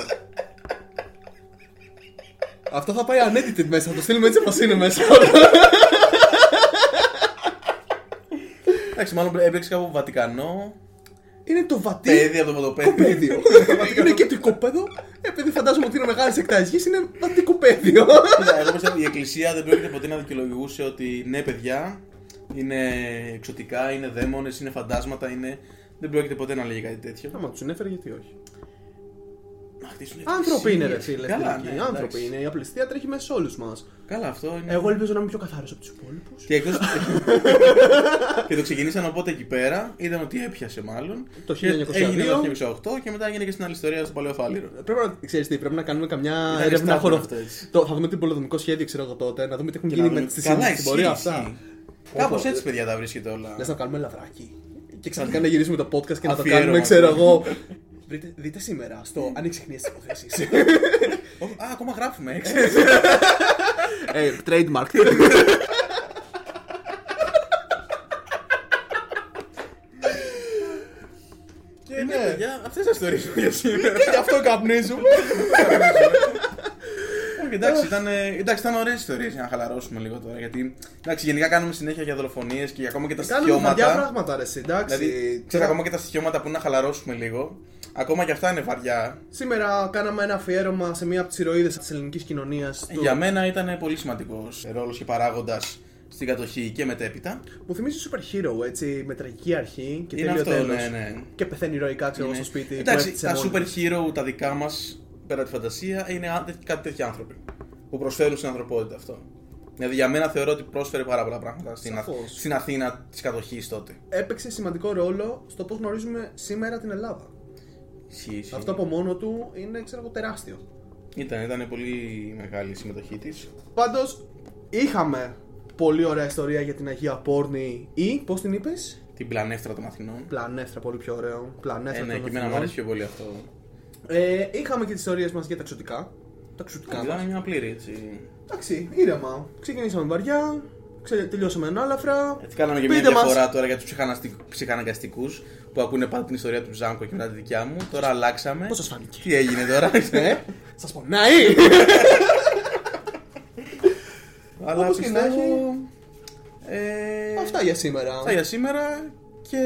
Αυτό θα πάει unedited μέσα, θα το στείλουμε έτσι όπως είναι μέσα. Εντάξει, μάλλον έπαιξε κάπου Βατικανό. Είναι το βατί. Πέδι από το βατοπέδι. Κοπέδιο. [LAUGHS] είναι και το οικόπεδο. Επειδή φαντάζομαι ότι είναι μεγάλης εκτάσει γη, είναι βατικοπέδιο. Κοίτα, εγώ πιστεύω η Εκκλησία δεν πρόκειται ποτέ να δικαιολογούσε ότι ναι, παιδιά, είναι εξωτικά, είναι δαίμονες, είναι φαντάσματα, είναι. Δεν πρόκειται ποτέ να λέγει κάτι τέτοιο. Άμα τους συνέφερε, γιατί όχι. Να χτίσουν Άνθρωποι είναι, ρε εκκλησίες. φίλε. Καλά, φιλικοί. ναι, Άνθρωποι εντάξει. είναι. Η απληστία τρέχει μέσα σε όλους μας. Καλά, αυτό είναι. Εγώ ελπίζω να είμαι πιο καθαρό από τους υπόλοιπους. Και, εκτός... και το ξεκινήσαν οπότε εκεί πέρα, είδαν ότι έπιασε μάλλον. Το Και 1902. Έγινε το 1908 και μετά έγινε και στην άλλη ιστορία στο Παλαιό Φάληρο. Πρέπει να, ξέρεις τι, πρέπει να κάνουμε καμιά Ήταν έρευνα στάθμο χωρο... αυτό, έτσι. Το, θα δούμε την πολεμικό σχέδιο, ξέρω εγώ τότε, να δούμε τι έχουν Και γίνει να με δούμε- τη Καλά, στην πορεία ισχύει, αυτά. ισχύει. Κάπως Όπω- έτσι, παιδιά, τα βρίσκεται όλα. Λες να κάνουμε λαβράκι. Και ξαφνικά να γυρίσουμε το podcast και να το Αφιέρωμα. κάνουμε, ξέρω εγώ. Βρείτε, δείτε σήμερα στο ανεξιχνίες της υποθέσεις. [LAUGHS] Ω, Α, ακόμα γράφουμε, έξι. [LAUGHS] ε, trademark. Και Ναι. ναι, παιδιά, αυτές τις ιστορίες για σήμερα. Και γι' αυτό καπνίζουμε. Όχι, εντάξει, ήταν, εντάξει, ήταν ωραίες ιστορίες για να χαλαρώσουμε λίγο τώρα. Γιατί εντάξει, γενικά κάνουμε συνέχεια για δολοφονίες και για ακόμα και τα Κάνουμε βαριά στοιχειώματα. πράγματα, ρε, εσύ, εντάξει. Δηλαδή, ξέρεις, ακόμα και τα στοιχειώματα που είναι να χαλαρώσουμε λίγο. Ακόμα και αυτά είναι βαριά. Σήμερα κάναμε ένα αφιέρωμα σε μία από τις ηρωίδες της ελληνικής κοινωνίας. Για μένα ήταν πολύ σημαντικός ρόλος και παράγοντας στην κατοχή και μετέπειτα. Μου θυμίζει super hero, έτσι, με τραγική αρχή και Είναι τέλειο αυτό, τέλος. ναι, ναι. Και πεθαίνει ηρωικά, ξέρω εγώ, Είναι- στο σπίτι. που Εντάξει, έφτιαξε τα μόνη super της. hero τα δικά μας πέρα από τη φαντασία είναι ά- κάτι τέτοιοι άνθρωποι που προσφέρουν στην ανθρωπότητα αυτό. Δηλαδή για μένα θεωρώ ότι πρόσφερε πάρα πολλά πράγματα στην, Αθ- Σαφώς. στην Αθήνα της κατοχής τότε. Έπαιξε σημαντικό ρόλο στο πώς γνωρίζουμε σήμερα την Ελλάδα. Ισχύει, ισχύει. Αυτό από μόνο του είναι, ξέρω εγώ, τεράστιο. Ήταν, ήταν πολύ μεγάλη η συμμετοχή της. Πάντως, είχαμε πολύ ωραία ιστορία για την Αγία Πόρνη ή, πώς την είπες, Την πλανέφτρα των Αθηνών. Πλανέφτρα, πολύ πιο ωραίο. Πλανέφτρα. Ε, ναι, των και εμένα μου Αθηνών. αρέσει πιο πολύ αυτό. Ε, είχαμε και τις ιστορίες μας για τα εξωτικά. Τα εξωτικά Ήταν μας. μια πλήρη έτσι. Εντάξει, ήρεμα. Ξεκινήσαμε βαριά, ξε- τελειώσαμε ανάλαφρα. Έτσι κάναμε και Πείτε μια μας. διαφορά τώρα για τους ψυχαναγκαστικούς που ακούνε πάντα την ιστορία του Τζάνκο και μετά τη δικιά μου. Τώρα αλλάξαμε. Πώς σας φάνηκε; Τι έγινε τώρα; [LAUGHS] Ε, σας πονάει! Αλλά Όπως και να πιστεύω. έχει. Ε, Αυτά για σήμερα. Αυτά για σήμερα και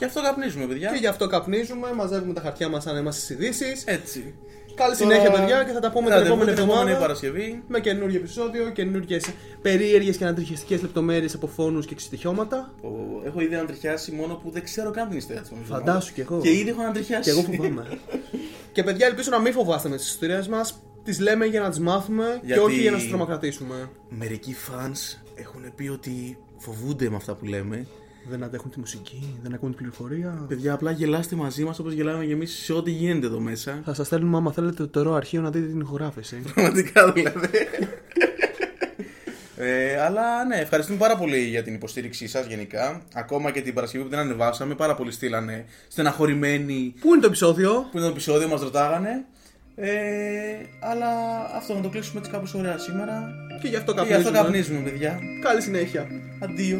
γι' αυτό καπνίζουμε, παιδιά. Και γι' αυτό καπνίζουμε, μαζεύουμε τα χαρτιά μας αν είμαστε στις ειδήσεις. Έτσι. Καλή συνέχεια, παιδιά, και θα τα πούμε την Ραντεβού επόμενη την επόμενη εβδομάδα. Παρασκευή. Με καινούργιο επεισόδιο, καινούργιες περίεργες και ανατριχιαστικές λεπτομέρειες από φόνους και ξετυχιώματα. Ο- Έχω ήδη ανατριχιάσει μόνο που δεν ξέρω καν την ιστορία της Φαντάσου κι εγώ. Και ήδη έχω ανατριχιάσει. Και εγώ φοβάμαι. [LAUGHS] και παιδιά, ελπίζω να μην φοβάστε με τις ιστορίες μας. Τις λέμε για να τις μάθουμε Γιατί- και όχι για να σα τρομοκρατήσουμε. Μερικοί fans έχουν πει ότι φοβούνται με αυτά που λέμε. Δεν αντέχουν τη μουσική, δεν ακούν την πληροφορία. Παιδιά, απλά γελάστε μαζί μας όπως γελάμε και εμείς σε ό,τι γίνεται εδώ μέσα. Θα σας στέλνουμε άμα θέλετε το τερό αρχείο να δείτε την ηχογράφηση. Πραγματικά δηλαδή. Ε, αλλά ναι, ευχαριστούμε πάρα πολύ για την υποστήριξή σας γενικά. Ακόμα και την Παρασκευή που την ανεβάσαμε, πάρα πολύ στείλανε στεναχωρημένοι Πού είναι το επεισόδιο; που είναι το επεισόδιο, μας ρωτάγανε. Ε, αλλά αυτό να το κλείσουμε έτσι κάπως ωραία σήμερα. Και γι' αυτό Και γι' αυτό καπνίζουμε. καπνίζουμε, παιδιά. Καλή συνέχεια. Αντίο.